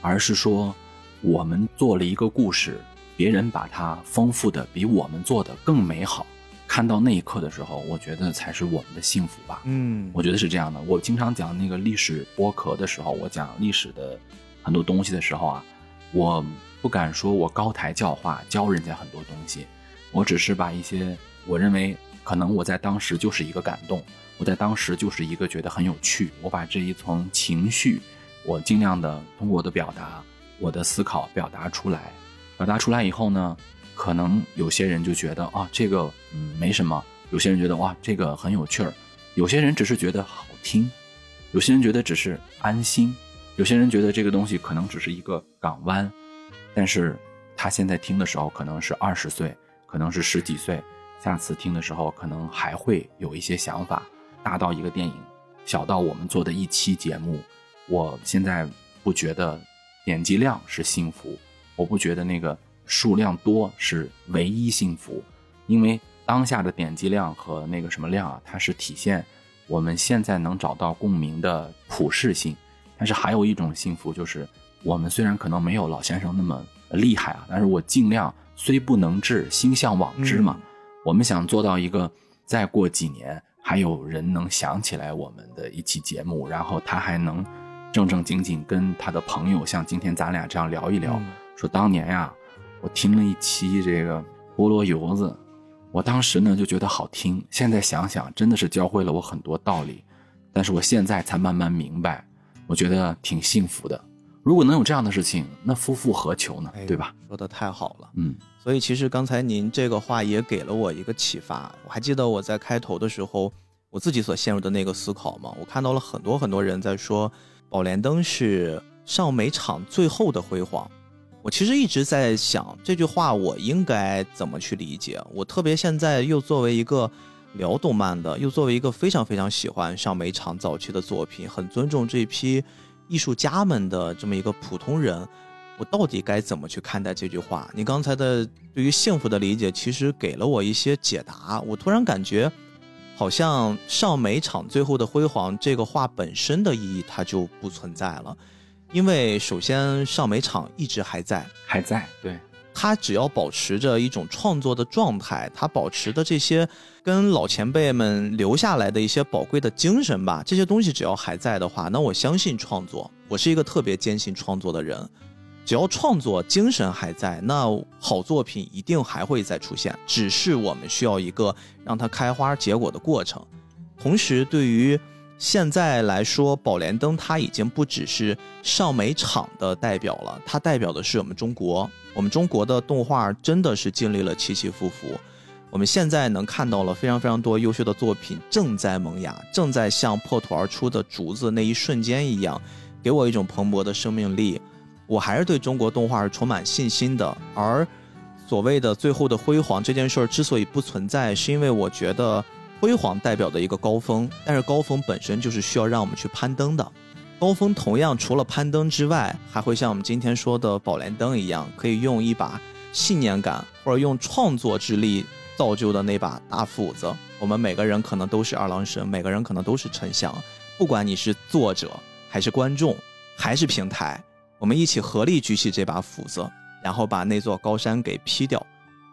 而是说我们做了一个故事，别人把它丰富的比我们做的更美好。看到那一刻的时候，我觉得才是我们的幸福吧。嗯我觉得是这样的。我经常讲那个历史剥壳的时候，我讲历史的很多东西的时候啊，我不敢说我高台教化教人家很多东西，我只是把一些我认为可能我在当时就是一个感动，我在当时就是一个觉得很有趣，我把这一层情绪，我尽量的通过我的表达，我的思考表达出来，表达出来以后呢，可能有些人就觉得啊这个嗯没什么，有些人觉得哇这个很有趣儿，有些人只是觉得好听，有些人觉得只是安心，有些人觉得这个东西可能只是一个港湾，但是他现在听的时候可能是二十岁，可能是十几岁，下次听的时候可能还会有一些想法，大到一个电影，小到我们做的一期节目，我现在不觉得点击量是幸福，我不觉得那个数量多是唯一幸福，因为当下的点击量和那个什么量啊，它是体现我们现在能找到共鸣的普适性，但是还有一种幸福就是，我们虽然可能没有老先生那么厉害啊，但是我尽量虽不能至，心向往之嘛。我们想做到一个，再过几年还有人能想起来我们的一期节目，然后他还能正正经经跟他的朋友像今天咱俩这样聊一聊，嗯说当年呀，我听了一期这个菠萝油子，我当时呢就觉得好听，现在想想真的是教会了我很多道理，但是我现在才慢慢明白，我觉得挺幸福的。如果能有这样的事情，那夫复何求呢？对吧？？说的太好了。嗯所以其实刚才您这个话也给了我一个启发。我还记得我在开头的时候，我自己所陷入的那个思考嘛，我看到了很多很多人在说《宝莲灯》是上美场最后的辉煌。我其实一直在想这句话我应该怎么去理解。我特别现在又作为一个聊动漫的，又作为一个非常非常喜欢上美场早期的作品，很尊重这批艺术家们的这么一个普通人，我到底该怎么去看待这句话？你刚才的对于幸福的理解，其实给了我一些解答。我突然感觉，好像上美场最后的辉煌这个话本身的意义它就不存在了，因为首先上美场一直还在，还在对，他只要保持着一种创作的状态，他保持的这些跟老前辈们留下来的一些宝贵的精神吧，这些东西只要还在的话，那我相信创作。我是一个特别坚信创作的人，只要创作精神还在，那好作品一定还会再出现，只是我们需要一个让它开花结果的过程。同时，对于现在来说，宝莲灯它已经不只是上美场的代表了，它代表的是我们中国。我们中国的动画真的是经历了起起伏伏，我们现在能看到了非常非常多优秀的作品正在萌芽，正在像破土而出的竹子那一瞬间一样，给我一种蓬勃的生命力。我还是对中国动画是充满信心的。而所谓的最后的辉煌这件事儿之所以不存在，是因为我觉得辉煌代表的一个高峰，但是高峰本身就是需要让我们去攀登的。高峰同样除了攀登之外，还会像我们今天说的宝莲灯一样，可以用一把信念感或者用创作之力造就的那把大斧子。我们每个人可能都是二郎神，每个人可能都是沉香，不管你是作者还是观众还是平台，我们一起合力举起这把斧子，然后把那座高山给劈掉。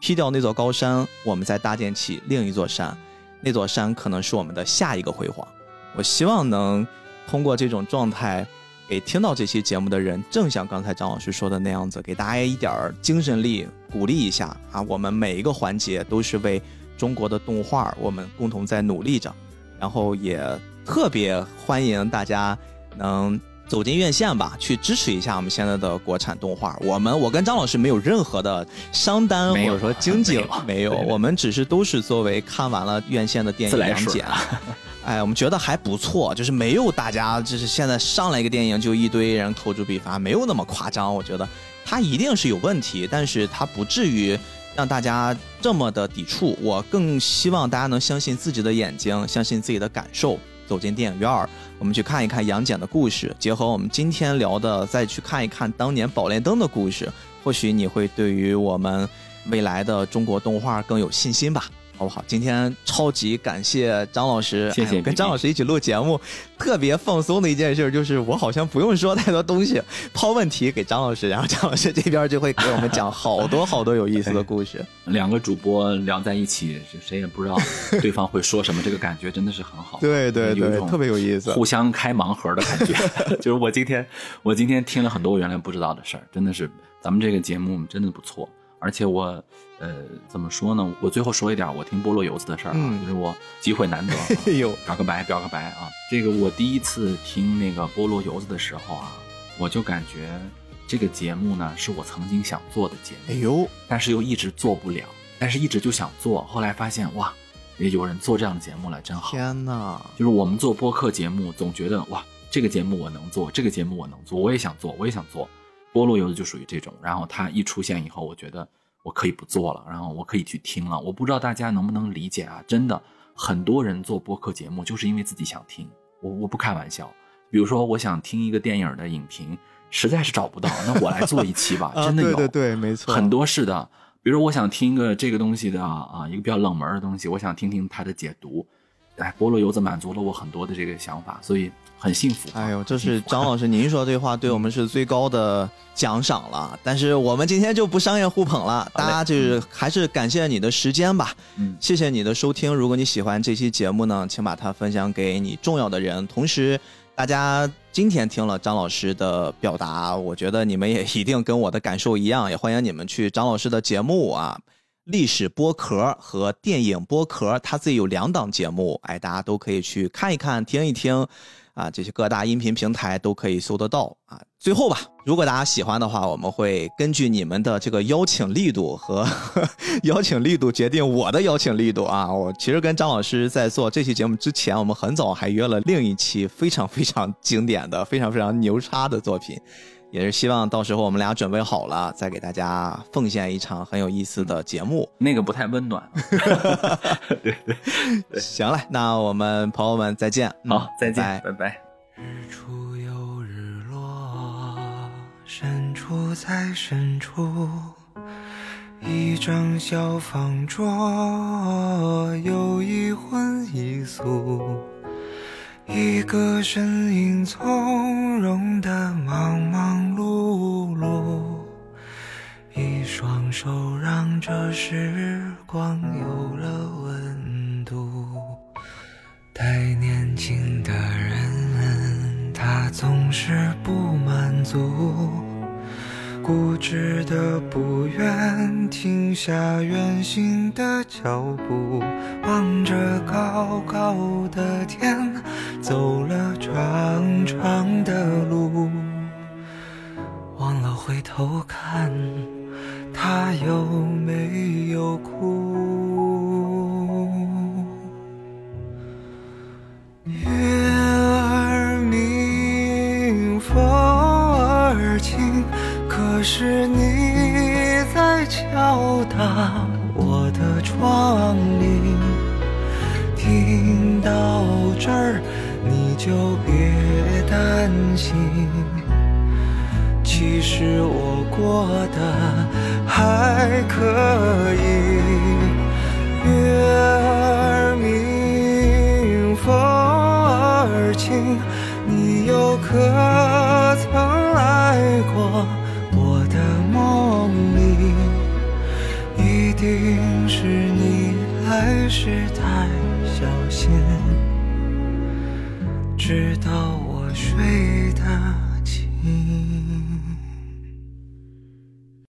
劈掉那座高山，我们再搭建起另一座山，那座山可能是我们的下一个辉煌。我希望能通过这种状态，给听到这期节目的人，正像刚才张老师说的那样子，给大家一点精神力，鼓励一下啊！我们每一个环节都是为中国的动画，我们共同在努力着。然后也特别欢迎大家能走进院线吧，去支持一下我们现在的国产动画。我们我跟张老师没有任何的商单或没有者说经济没有我们只是都是作为看完了院线的电影讲解。哎，我们觉得还不错，就是没有大家就是现在上来一个电影就一堆人口诛笔伐，没有那么夸张。我觉得它一定是有问题，但是它不至于让大家这么的抵触。我更希望大家能相信自己的眼睛，相信自己的感受，走进电影院儿，我们去看一看杨戬的故事，结合我们今天聊的，再去看一看当年宝莲灯的故事，或许你会对于我们未来的中国动画更有信心吧。好不好？今天超级感谢张老师，谢谢哎跟张老师一起录节目，特别放松的一件事就是我好像不用说太多东西，抛问题给张老师，然后张老师这边就会给我们讲好多好多有意思的故事。两个主播聊在一起，谁也不知道对方会说什么，这个感觉真的是很好。对对对，特别有意思。互相开盲盒的感觉。就是我今天，我今天听了很多我原来不知道的事儿，真的是咱们这个节目真的不错。而且我，呃，怎么说呢？我最后说一点我听菠萝油子的事儿啊，嗯就是我机会难得，啊 哎呦，表个白，表个白啊！这个我第一次听那个菠萝油子的时候啊，我就感觉这个节目呢是我曾经想做的节目，哎呦，但是又一直做不了，但是一直就想做。后来发现哇，有人做这样的节目了，真好。天哪！就是我们做播客节目，总觉得哇，这个节目我能做，这个节目我能做，我也想做，我也想做。菠萝油子就属于这种，然后它一出现以后，我觉得我可以不做了，然后我可以去听了。我不知道大家能不能理解啊？真的，很多人做播客节目就是因为自己想听，我我不开玩笑。比如说，我想听一个电影的影评，实在是找不到，那我来做一期吧，啊真的有。对对对，没错，很多是的。比如说，我想听一个这个东西的啊，一个比较冷门的东西，我想听听它的解读。哎，菠萝油子满足了我很多的这个想法，所以很幸福。哎呦，这是张老师您说这话对我们是最高的奖赏了。但是我们今天就不商业互捧了，大家就是还是感谢你的时间吧，嗯谢谢你的收听。如果你喜欢这期节目呢，请把它分享给你重要的人。同时，大家今天听了张老师的表达，我觉得你们也一定跟我的感受一样，也欢迎你们去张老师的节目啊。历史剥壳和电影剥壳，他自己有两档节目，哎，大家都可以去看一看、听一听，啊，这些各大音频平台都可以搜得到啊。最后吧，如果大家喜欢的话，我们会根据你们的这个邀请力度和 邀请力度决定我的邀请力度啊。我其实跟张老师在做这期节目之前，我们很早还约了另一期非常非常经典的、非常非常牛叉的作品。也是希望到时候我们俩准备好了，再给大家奉献一场很有意思的节目。那个不太温暖。对对行了，那我们朋友们再见。嗯好，再见，拜拜拜。日出又日落，深处在深处，一张小方桌，有一荤一素，一个身影从容的忙忙碌碌，一双手让这时光有了温度。太年轻的人，他总是不满足，固执的不愿停下远行的脚步，望着高高的天，走了长长的路，忘了回头看，他有没有哭。月是你在敲打我的窗棂。听到这儿，你就别担心，其实我过得还可以。月儿明，风儿轻，你又可曾来过定是你来时太小心，直到我睡的。